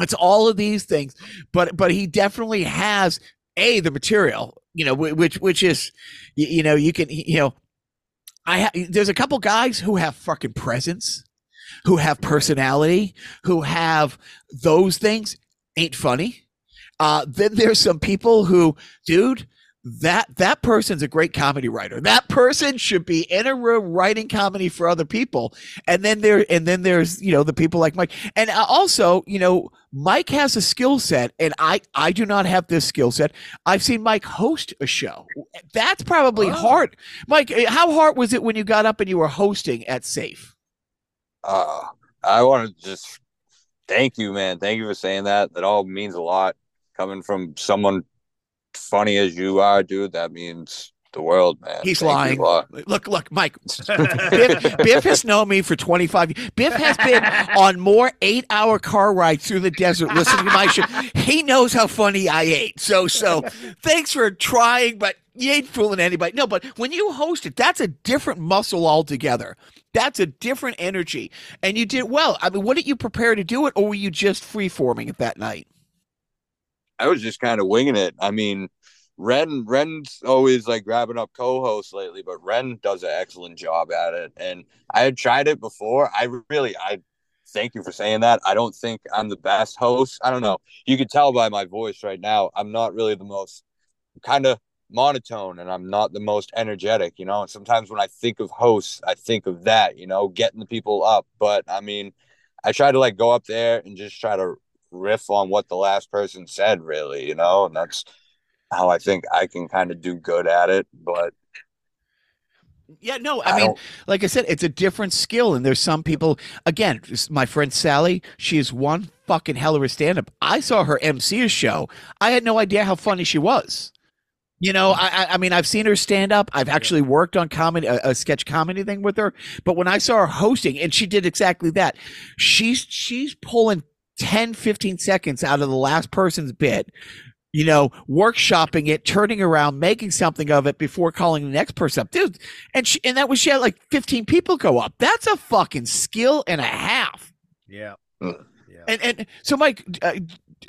it's all of these things but but he definitely has a the material you know which which is you, you know you can you know i ha- there's a couple guys who have fucking presence who have personality who have those things ain't funny. Uh then there's some people who dude that that person's a great comedy writer. That person should be in a room writing comedy for other people. And then there and then there's you know the people like mike. And uh, also you know mike has a skill set and i i do not have this skill set i've seen mike host a show that's probably Oh. hard mike uh, how hard was it when you got up and you were hosting at safe Uh, I want to just thank you, man. Thank you for saying that. That all means a lot. Coming from someone funny as you are, dude, that means the world, man. He's Thank lying. look look mike Biff, Biff has known me for 25 years. Biff has been on more eight hour car rides through the desert listening to my show. He knows how funny I ate. So, so thanks for trying, but you ain't fooling anybody. No, but when you host it, that's a different muscle altogether. That's a different energy. And you did well. I mean, what did you prepare to do it, or were you just free forming it that night? I was just kind of winging it. I mean, Ren Ren's always like grabbing up co-hosts lately, but Ren does an excellent job at it. And I had tried it before. I really I thank you for saying that. I don't think I'm the best host. I don't know. You can tell by my voice right now. I'm not really the most kind of monotone and I'm not the most energetic, you know. And sometimes when I think of hosts, I think of that, you know, getting the people up. But I mean, I try to like go up there and just try to riff on what the last person said, really, you know, and that's how I think I can kind of do good at it. But Yeah, no, I I mean, don't- like I said, it's a different skill, and there's some people. Again, my friend Sally, she is one fucking hell of a stand-up. I saw her MC a show. I had no idea how funny she was. You know, I, I, mean, I've seen her stand up. I've actually worked on comedy, a, a sketch comedy thing with her. But when I saw her hosting, and she did exactly that, she's she's pulling 10, 15 seconds out of the last person's bit. You know, workshopping it, turning around, making something of it before calling the next person up, dude. And she, and that was she had like fifteen people go up. That's a fucking skill and a half. Yeah. Yeah. And and so, Mike, uh,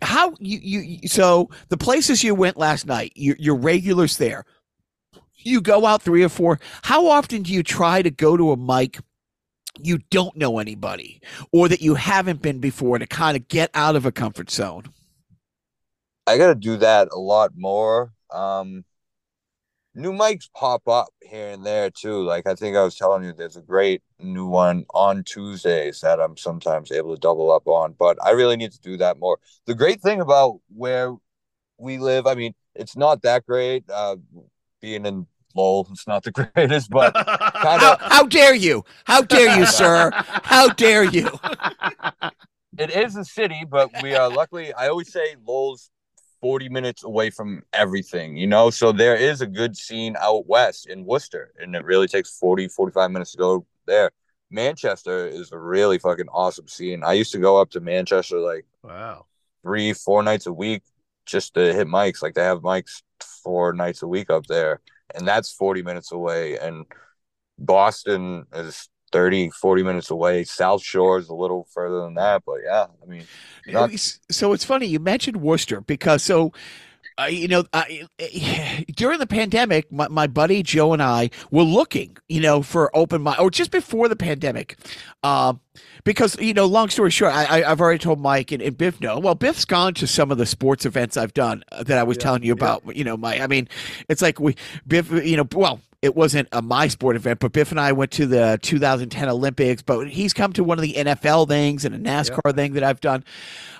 how you you so the places you went last night, your your regulars there. You go out three or four. How often do you try to go to a mic? You don't know anybody, or that you haven't been before, to kind of get out of a comfort zone. I got to do that a lot more. Um, new mics pop up here and there too. Like I think I was telling you, there's a great new one on Tuesdays that I'm sometimes able to double up on. But I really need to do that more. The great thing about where we live, I mean, it's not that great. Uh, being in Lowell, it's not the greatest, but kind How, how dare you? How dare you, sir? How dare you? it is a city, but we are luckily. I always say Lowell's 40 minutes away from everything, you know? So there is a good scene out west in Worcester, and it really takes 40, 45 minutes to go there. Manchester is a really fucking awesome scene. I used to go up to Manchester like wow. three, four nights a week just to hit mics. Like they have mics four nights a week up there, and that's 40 minutes away. And Boston is 30, 40 minutes away. South Shore is a little further than that, but yeah, I mean, not- So it's funny you mentioned Worcester because so. Uh, you know, I, during the pandemic, my, my buddy Joe and I were looking, you know, for open mic, or just before the pandemic, uh, because you know, long story short, I, I, I've already told Mike and, and Biff no. Well, Biff's gone to some of the sports events I've done uh, that I was Yeah, telling you yeah. about. You know, my, I mean, it's like we Biff, you know, well, it wasn't a my sport event, but Biff and I went to the 2010 Olympics. But he's come to one of the NFL things and a NASCAR thing that I've done.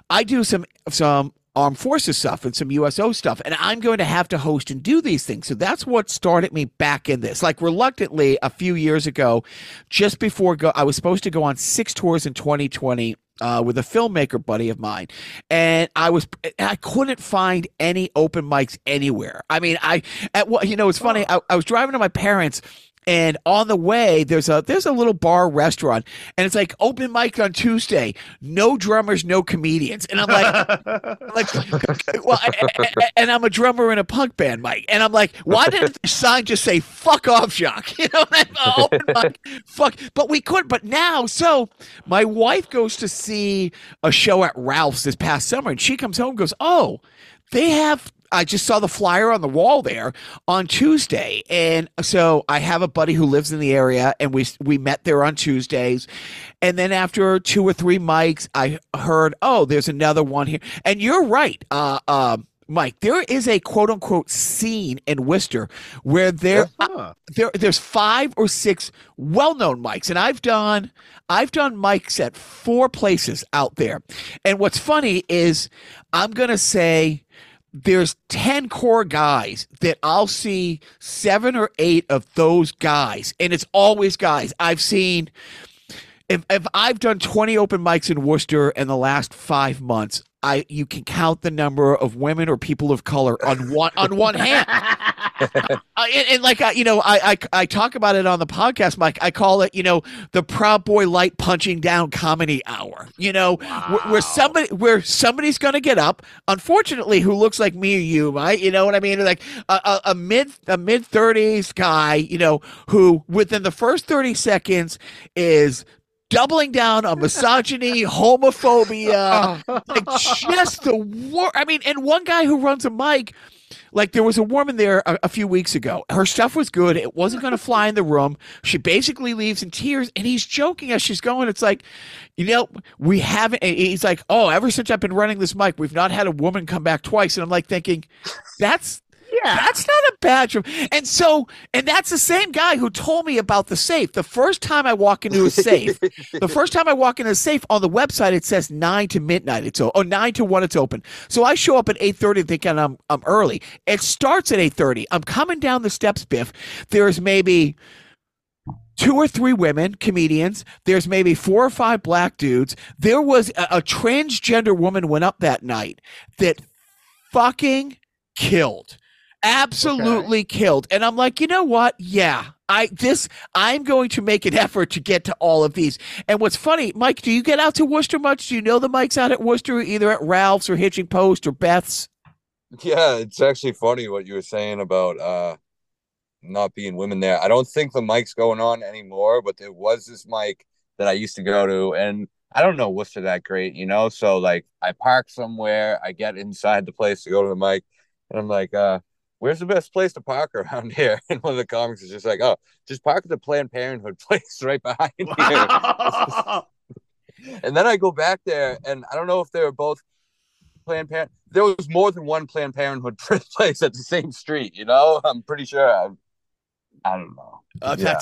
I do some some armed forces stuff and some USO stuff, and I'm going to have to host and do these things. So that's what started me back in this. Like reluctantly, a few years ago, just before go, I was supposed to go on six tours in 2020 uh, with a filmmaker buddy of mine, and I was I couldn't find any open mics anywhere. I mean, I at what you know it's funny. I, I was driving to my parents. And on the way, there's a there's a little bar restaurant, and it's like open mic on Tuesday, no drummers, no comedians, and I'm like, like well I- I- I- and i'm a drummer in a punk band mike. And i'm like why didn't the sign just say fuck off jacques you know oh, like, fuck but we could but now so my wife goes to see a show at ralph's this past summer and she comes home and goes oh they have I just saw the flyer on the wall there on Tuesday, and so I have a buddy who lives in the area, and we we met there on Tuesdays, and then after two or three mics, I heard, oh, there's another one here, and you're right, uh, um, Mike. There is a quote unquote scene in Worcester where there Huh. there there's five or six well-known mics and I've done I've done mics at four places out there. And what's funny is I'm going to say there's 10 core guys that I'll see 7 or 8 of those guys and it's always guys. I've seen if if I've done 20 open mics in Worcester in the last 5 months, I you can count the number of women or people of color on one on one hand. Uh, and, and like I, you know, I, I I talk about it on the podcast, Mike. I call it, you know, the Proud Boy light punching down comedy hour. You know, where, where somebody where somebody's going to get up, unfortunately, who looks like me or you, right? You know what I mean? Like a, a, a mid a mid thirties guy, you know, who within the first thirty seconds is doubling down on misogyny, homophobia, like just the war. I mean, and one guy who runs a mic, like there was a woman there a, a few weeks ago. Her stuff was good. It wasn't going to fly in the room. She basically leaves in tears, and he's joking as she's going. It's like, you know, we haven't. He's like, oh, ever since I've been running this mic, we've not had a woman come back twice, and I'm like thinking, that's. That's not a bad of, and so, and that's the same guy who told me about the safe. The first time I walk into a safe, the first time I walk into a safe on the website, it says nine to midnight. It's oh nine to one. It's open. So I show up at eight thirty, thinking I'm I'm early. It starts at eight thirty. I'm coming down the steps, Biff. There's maybe two or three women comedians. There's maybe four or five black dudes. There was a, a transgender woman went up that night that fucking killed. Absolutely killed. And I'm like, you know what? Yeah. I this I'm going to make an effort to get to all of these. And what's funny, Mike, do you get out to Worcester much? Do you know the mics out at Worcester, either at Ralph's or Hitching Post or Beth's? Yeah, it's actually funny what you were saying about uh not being women there. I don't think the mic's going on anymore, but there was this mic that I used to go to and I don't know Worcester that great, you know? So like I park somewhere, I get inside the place to go to the mic, and I'm like, uh, where's the best place to park around here? And one of the comics is just like, Oh, just park at the Planned Parenthood place right behind you. Wow. And then I go back there, and I don't know if they were both Planned Parent. There was more than one Planned Parenthood place at the same street. You know, I'm pretty sure. I, I don't know. Uh, Yeah.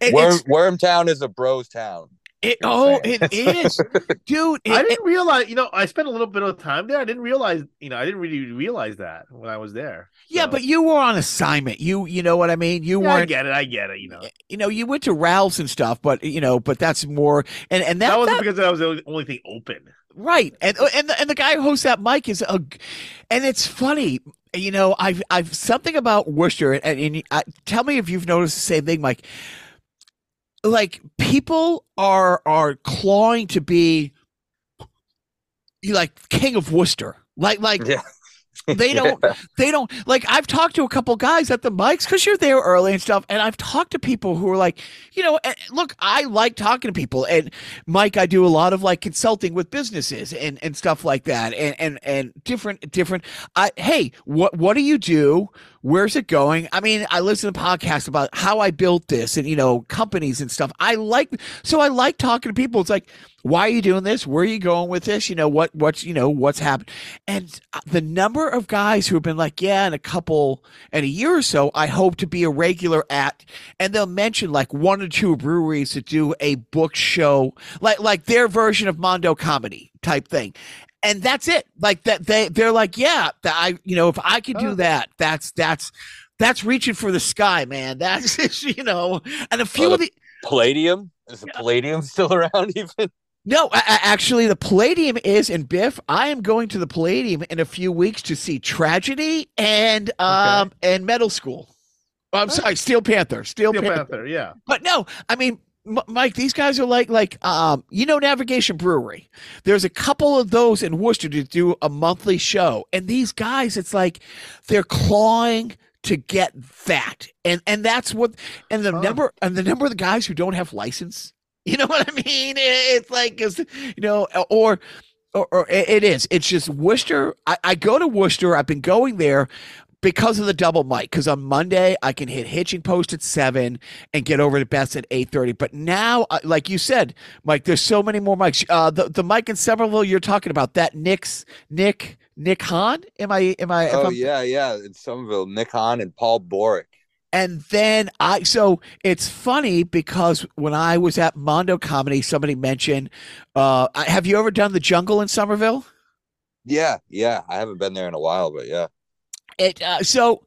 it, Worm, Wormtown is a bros town. It- oh, saying. it is, dude. It, I didn't realize, you know, I spent a little bit of time there. I didn't realize, you know, I didn't really realize that when I was there. yeah, So- but you were on assignment. You, you know what I mean. You Yeah, weren't. I get it. I get it. You know, You know, you went to Ralph's and stuff, but you know, but that's more. And and that, that was that- because that was the only thing open. Right, and uh, and the, and the guy who hosts that mic is a, and it's funny, you know. I've I've something about Worcester, and, and I, tell me if you've noticed the same thing, Mike. Like people are are clawing to be, like king of Worcester, like like Yeah. They don't. They don't like. I've talked to a couple guys at the mics because you're there early and stuff, and I've talked to people who are like, you know, and look, I like talking to people, and Mike, I do a lot of like consulting with businesses and and stuff like that, and and and different different. I hey, what what do you do? Where's it going? I mean, I listen to podcasts about how I built this, and you know, companies and stuff. I like so I like talking to people. It's like why are you doing this? Where are you going with this? You know what? What's you know what's happened? And the number of guys who have been like, yeah, in a couple in a year or so, I hope to be a regular at, and they'll mention like one or two breweries to do a book show, like like their version of Mondo comedy type thing. And that's it. Like that, they they're like, yeah, that I, you know, if I could do that, that's that's that's reaching for the sky, man. That's you know, and a few Oh, of the Palladium is the Palladium still around even? No, a- a- actually, the Palladium is in Biff. I am going to the Palladium in a few weeks to see Tragedy and um and Metal School. Oh, I'm sorry, Steel Panther, Steel, Steel Panther. Panther, yeah. But no, I mean, M- Mike, these guys are like like um you know Navigation Brewery. There's a couple of those in Worcester to do a monthly show, and these guys, it's like they're clawing to get that, and and that's what and the Huh. number and the number of the guys who don't have license. You know what I mean? It's like, 'cause, you know, or, or, or it it is. It's just Worcester. I, I go to Worcester. I've been going there because of the double mic. Because on Monday I can hit hitching post at seven and get over to Beth's at eight thirty. But now, uh, like you said, Mike, there's so many more mics. Uh, the the mic in Somerville you're talking about that Nick's Nick Nick Hahn. Am I? Am I? Oh I'm- yeah, yeah. In Somerville, Nick Hahn and Paul Boric. And then I, so it's funny because when I was at Mondo Comedy, somebody mentioned, uh, have you ever done the jungle in Somerville? Yeah, yeah. I haven't been there in a while, but yeah. It, uh, so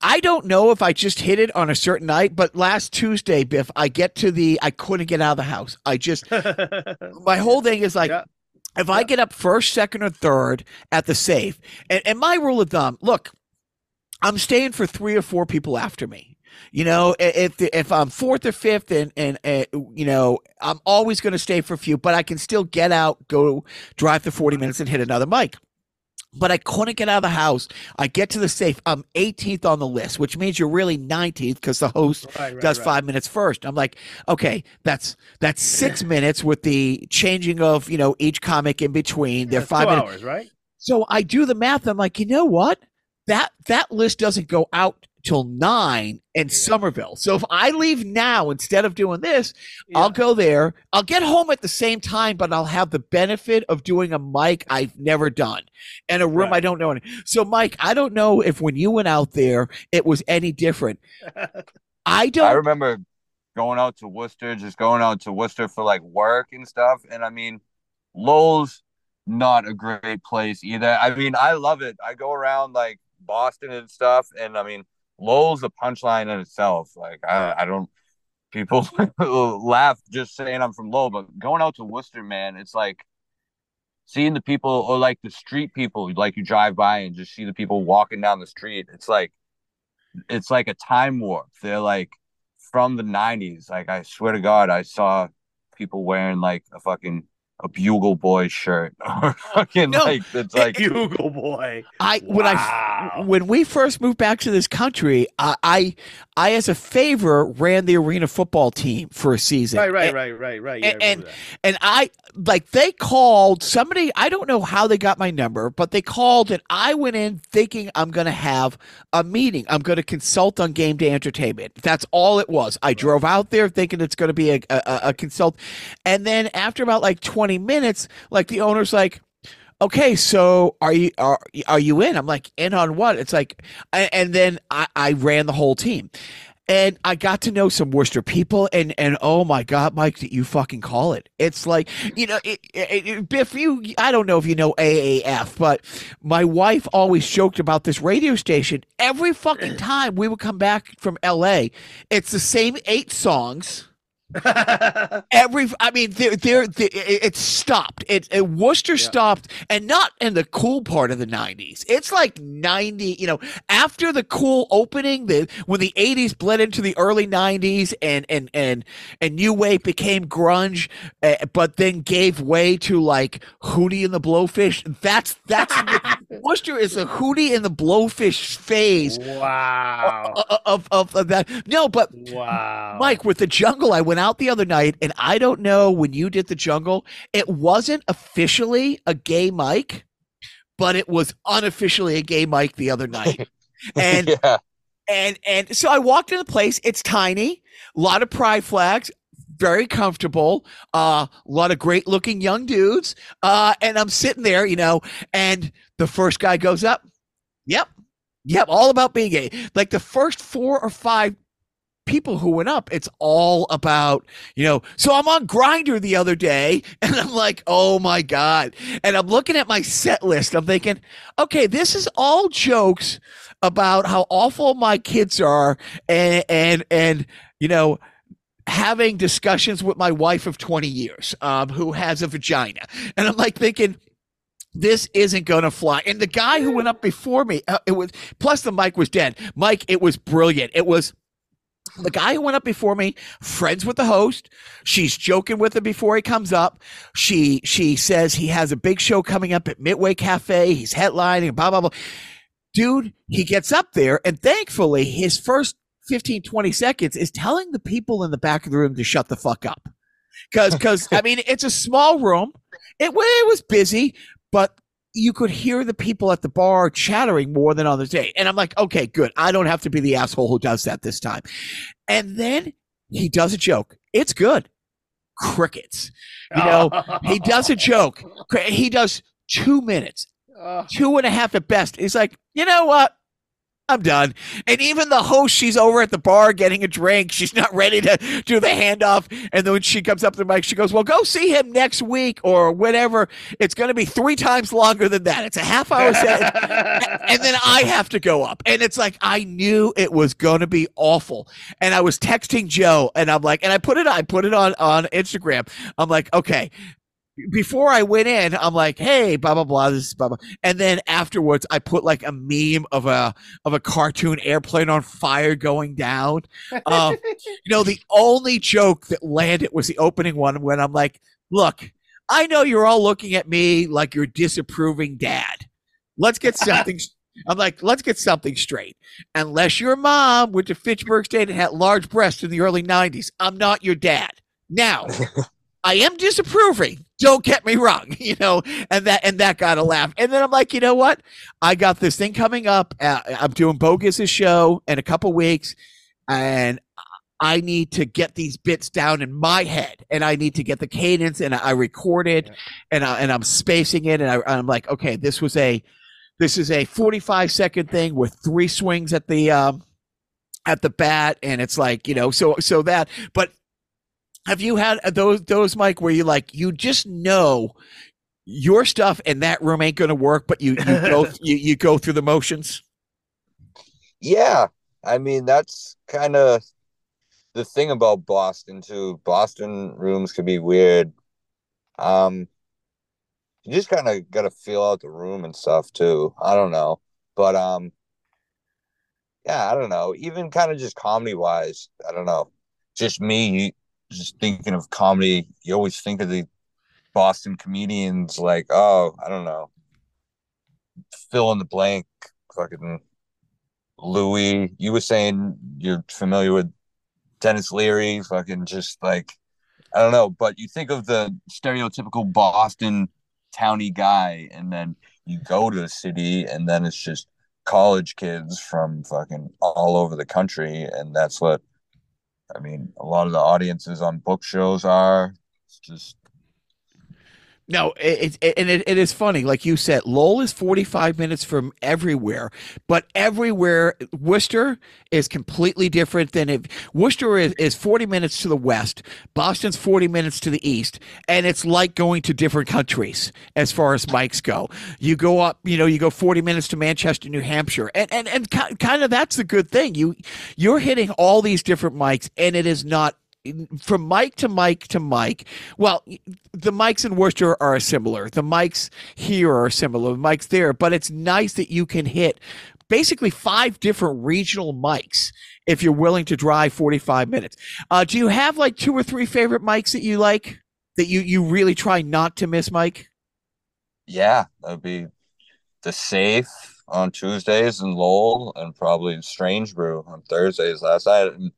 I don't know if I just hit it on a certain night, but last Tuesday, Biff, I get to the, I couldn't get out of the house. I just, my whole thing is like, Yeah. if I get up first, second, or third at the safe, and, and my rule of thumb, look, I'm staying for three or four people after me. You know, if if I'm fourth or fifth, and and uh, you know, I'm always going to stay for a few, but I can still get out, go drive for 40 minutes, and hit another mic. But I couldn't get out of the house. I get to the safe. I'm 18th on the list, which means you're really 19th because the host Right, right, does right. five minutes first. I'm like, okay, that's that's six minutes with the changing of you know each comic in between. They're That's five minutes. hours, right? So I do the math. I'm like, you know what? That that list doesn't go out till nine in Somerville. So if I leave now instead of doing this, I'll go there. I'll get home at the same time, but I'll have the benefit of doing a mic I've never done and a room Right. I don't know. any- So Mike, I don't know if when you went out there it was any different. I don't. I remember going out to Worcester, just going out to Worcester for like work and stuff. And I mean, Lowell's not a great place either. I mean, I love it. I go around like Boston and stuff, and I mean, Lowell's a punchline in itself. Like, I, I don't. People laugh just saying I'm from Lowell, but going out to Worcester, man, it's like seeing the people or like the street people, like you drive by and just see the people walking down the street. It's like it's like a time warp. They're like from the '90s. Like I swear to God, I saw people wearing like a fucking a Bugle Boy shirt or fucking No, like it's like Bugle boy. I when I when we first moved back to this country, I, I I as a favor ran the arena football team for a season. Right, right, And- right, right, right. Yeah, I and- remember and I like they called somebody. I don't know how they got my number, but they called, and I went in thinking I'm going to have a meeting. I'm going to consult on game day entertainment. That's all it was. I drove out there thinking it's going to be a, a, a consult, and then after about like 20 minutes, like the owner's like. Okay, so are you are are you in? I'm like in on what? It's like, and then I, I ran the whole team, and I got to know some Worcester people, and and oh my God, Mike, that you fucking call it. It's like you know, it, it, it- Biff. You, I don't know if you know AAF, but my wife always joked about this radio station. Every fucking time we would come back from LA, it's the same eight songs. Every, I mean, there, there, it stopped. It, it Worcester stopped, and not in the cool part of the '90s. It's like '90, you know, after the cool opening, the when the '80s bled into the early '90s, and and and and new wave became grunge, uh, but then gave way to like Hootie and the Blowfish. That's that's Worcester is a hootie in the blowfish phase Wow. of, of, of, that. No, but Wow. Mike, with the jungle, I went out the other night, and I don't know when you did the jungle, it wasn't officially a gay mic, but it was unofficially a gay mic the other night. And yeah, and and so I walked in the place. It's tiny, a lot of pride flags, very comfortable, uh, a lot of great looking young dudes. Uh, and I'm sitting there, you know, and the first guy goes up. Yep. Yep. All about being gay. Like the first four or five people who went up, it's all about, you know, so I'm on Grindr the other day and I'm like, oh my God. And I'm looking at my set list. I'm thinking, okay, this is all jokes about how awful my kids are and and and you know having discussions with my wife of 20 years um who has a vagina. And i'm like thinking this isn't gonna fly. And the guy who went up before me uh, it was plus the mic was dead. Mike it was brilliant. It was the guy who went up before me friends with the host. She's joking with him before he comes up. She she says he has a big show coming up at midway cafe. He's headlining blah blah blah. Dude he gets up there and thankfully his first 15 20 seconds is telling the people in the back of the room to shut the fuck up. Because because i mean it's a small room. It, it was busy but you could hear the people at the bar chattering more than on the day and i'm like okay good. I don't have to be the asshole who does that this time. And then he does a joke. It's good. Crickets. You know he does a joke. He does two minutes. Two and a half at best. He's like, you know what? I'm done. And even the host, she's over at the bar getting a drink. She's not ready to do the handoff. And then when she comes up to the mic, she goes, Well, go see him next week or whatever. It's going to be three times longer than that. It's a half hour set. and then I have to go up. And it's like, I knew it was going to be awful. And I was texting Joe and I'm like, and I put it, I put it on, on Instagram. I'm like, okay, before I went in, I'm like, hey, blah blah blah, this is blah blah. And then afterwards, I put like a meme of a of a cartoon airplane on fire going down. Uh, you know, the only joke that landed was the opening one when I'm like, look, I know you're all looking at me like you're disapproving dad. Let's get something. I'm like, let's get something straight. Unless your mom went to Fitchburg State and had large breasts in the early 90s, I'm not your dad. Now, I am disapproving. Don't get me wrong, you know, and that and that got a laugh. And then I'm like, you know what? I got this thing coming up. Uh, I'm doing Boggis's show in a couple weeks, and I need to get these bits down in my head, and I need to get the cadence, and I record it, and I, and I'm spacing it, and I, I'm like, okay, this was a this is a 45 second thing with three swings at the um at the bat, and it's like you know, so so that, but have you had those those Mike where you like you just know your stuff and that room ain't gonna work, but you you go you, you go through the motions? yeah. I mean, that's kind of the thing about Boston too. Boston rooms could be weird. Um, you just kind of got to feel out the room and stuff too. I don't know, but um, yeah, I don't know. Even kind of just comedy wise, I don't know. Just me, just thinking of comedy. You always think of the Boston comedians like, oh, I don't know, fill in the blank, fucking Louis. You were saying you're familiar with Denis Leary, fucking just like I don't know, but you think of the stereotypical Boston towny guy, and then you go to the city, and then it's just college kids from fucking all over the country, and that's what I mean. A lot of the audiences on book shows are. It's just No, it, it and it, it is funny, like you said. Lowell is forty five minutes from everywhere, but everywhere Worcester is completely different than if Worcester is, is forty minutes to the west, Boston's forty minutes to the east, and it's like going to different countries as far as mics go. You go up, you know, you go forty minutes to Manchester, New Hampshire, and and and kind of that's the good thing. You you're hitting all these different mics, and it is not from mic to mic to mic. Well, the mics in Worcester are similar. The mics here are similar. The mics there, but it's nice that you can hit basically five different regional mics if you're willing to drive 45 minutes. Uh, do you have like two or three favorite mics that you like that you you really try not to miss, Mike? yeah, that'd be the safe on Tuesdays in Lowell and probably Strange Brew on Thursdays last night. And,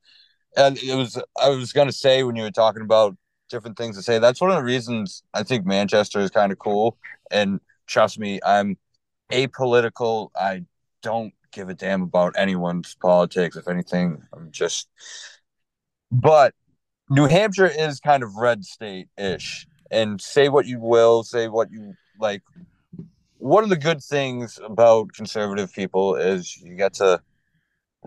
and it was I was gonna say when you were talking about different things to say, that's one of the reasons I think Manchester is kind of cool. And trust me, I'm apolitical. I don't give a damn about anyone's politics. If anything, I'm just but New Hampshire is kind of red state ish. And say what you will, say what you like. One of the good things about conservative people is you get to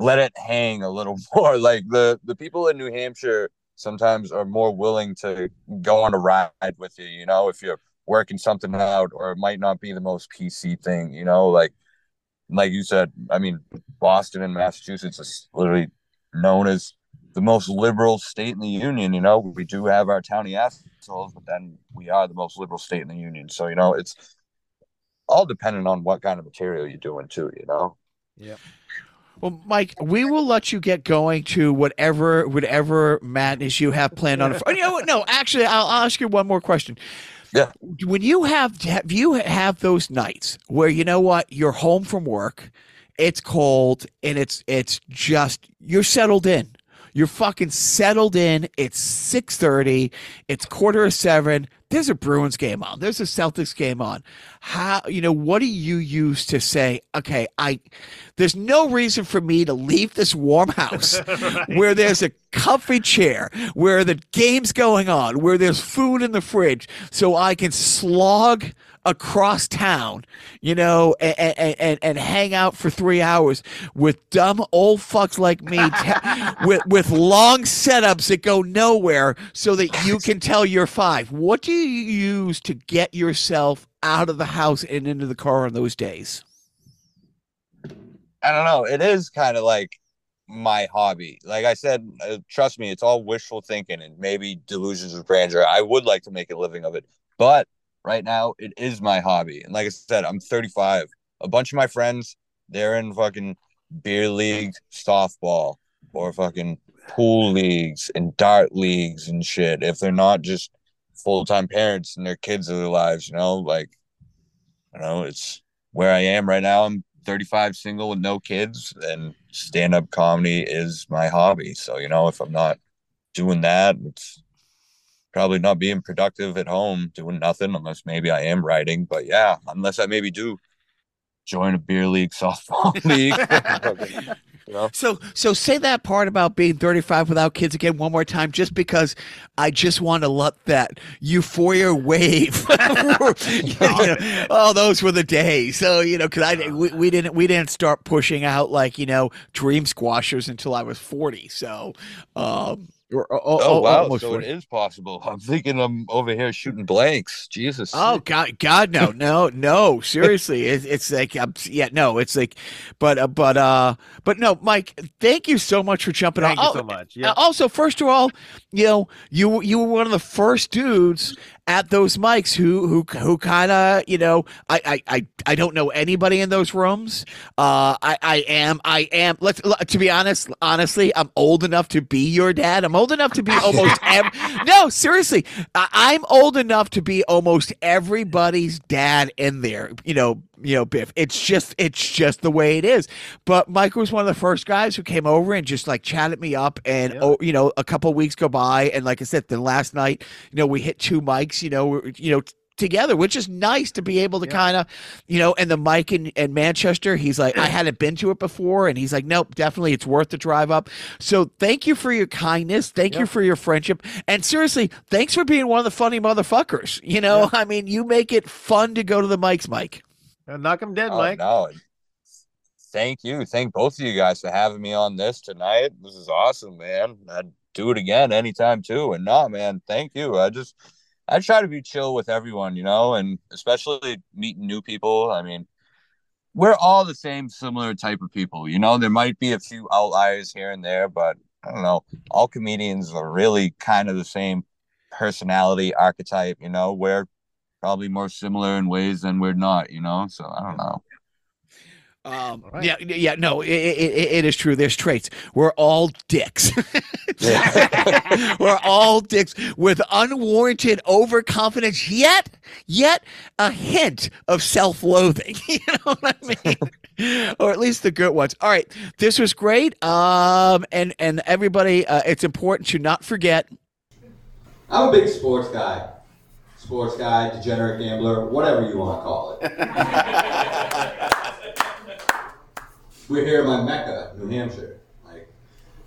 let it hang a little more. Like the the people in New Hampshire sometimes are more willing to go on a ride with you, you know, if you're working something out or it might not be the most PC thing, you know, like like you said, I mean, Boston and Massachusetts is literally known as the most liberal state in the union. You know, we do have our towny assholes, but then we are the most liberal state in the union. So you know, it's all dependent on what kind of material you're doing too. You know. Yeah. Well, Mike, we will let you get going to whatever whatever madness you have planned on. Oh, you know? No, actually, I'll, I'll ask you one more question. Yeah. When you have have you have those nights where you know what you're home from work, it's cold and it's it's just you're settled in. You're fucking settled in. It's 6:30. It's quarter of 7. There's a Bruins game on. There's a Celtics game on. How you know what do you use to say, okay, I there's no reason for me to leave this warm house where there's a comfy chair, where the game's going on, where there's food in the fridge so I can slog across town, you know, and, and, and, hang out for three hours with dumb old fucks like me te- with, with long setups that go nowhere so that you can tell you're five. What do you use to get yourself out of the house and into the car on those days? I don't know. It is kind of like my hobby. Like I said, uh, trust me, it's all wishful thinking and maybe delusions of grandeur. I would like to make a living of it, but right now it is my hobby. And like I said, I'm 35. A bunch of my friends, they're in fucking beer league softball or fucking pool leagues and dart leagues and shit. If they're not just full time parents and their kids are their lives, you know, like, you know, it's where I am right now. I'm 35, single with no kids, and stand up comedy is my hobby. So, you know, if I'm not doing that, it's probably not being productive at home, doing nothing, unless maybe I am writing. But yeah, unless I maybe do join a beer league, softball league. you know? So, so say that part about being 35 without kids again one more time, just because I just want to let that euphoria wave. You know, oh, those were the days. So you know, because I we, we didn't we didn't start pushing out like you know dream squashers until I was 40. So, um, or, or- Oh, or- wow! almost So 40. it is possible. I'm thinking I'm over here shooting blanks. Jesus. Oh God, God, no, no, no. Seriously, it, it's like, um, yeah, no, it's like, but, uh, but, uh, but no, Mike. Thank you so much for jumping Thank on. you Oh, so much. Uh, Yeah. Also, first of all, you know, you you were one of the first dudes at those mics who who who kind of you know I, I I I don't know anybody in those rooms. Uh, I I am I am. Let's to be honest. Honestly, I'm old enough to be your dad. I'm old enough to be almost. ev- no, seriously, I, I'm old enough to be almost everybody's dad in there. You know, you know, Biff. It's just it's just the way it is. But Mike was one of the first guys who came over and just like chatted me up. And Yeah. oh, you know, a couple weeks go by, and like I said, then last night, you know, we hit two mics. You know, you know. Together, which is nice to be able to Yeah. kind of, you know, and the mic in, in Manchester, he's like, I hadn't been to it before. And he's like, nope, definitely it's worth the drive up. So thank you for your kindness. Thank you for your friendship. And seriously, thanks for being one of the funny motherfuckers. You know, I mean, you make it fun to go to the mics, Mike. Knock him dead, Oh, Mike. no. Thank you. Thank both of you guys for having me on this tonight. This is awesome, man. I'd do it again anytime too. And no, man, thank you. I just I try to be chill with everyone, you know, and especially meeting new people. I mean, we're all the same similar type of people, you know. There might be a few outliers here and there, but I don't know. All comedians are really kind of the same personality archetype, you know. We're probably more similar in ways than we're not, you know. So I don't know. Um, All right. Yeah, yeah, no, it, it, it- it is true. There's traits. We're all dicks. We're all dicks with unwarranted overconfidence, yet, yet a hint of self-loathing. You know what I mean? or at least the good ones. All right, this was great. Um, and and everybody, uh, it's important to not forget. I'm a big sports guy. Sports guy, degenerate gambler, whatever you want to call it. We're here in my Mecca, New Hampshire. Like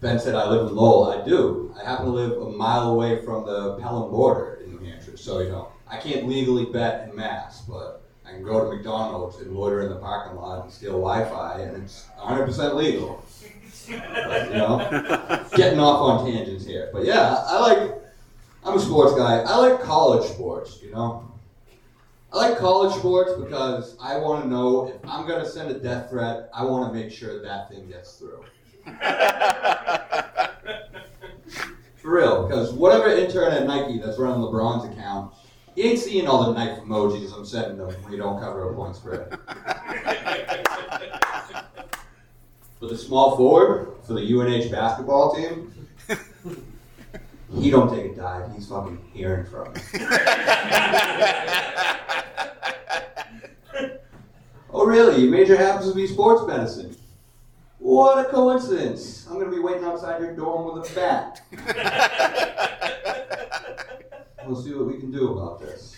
Ben said, I live in Lowell. I do. I happen to live a mile away from the Pelham border in New Hampshire. So, you know, I can't legally bet in Mass, but I can go to McDonald's and loiter in the parking lot and steal Wi Fi, and it's 100% legal. But, you know, getting off on tangents here. But yeah, I like I'm a sports guy. I like college sports, you know. I like college sports because I want to know if I'm going to send a death threat, I want to make sure that thing gets through. For real, because whatever intern at Nike that's running LeBron's account, he ain't seeing all the knife emojis I'm sending them when you don't cover a point spread. For the small forward, for the UNH basketball team, he don't take a dive. He's fucking hearing from me. oh, really? Your major happens to be sports medicine. What a coincidence. I'm going to be waiting outside your dorm with a bat. we'll see what we can do about this.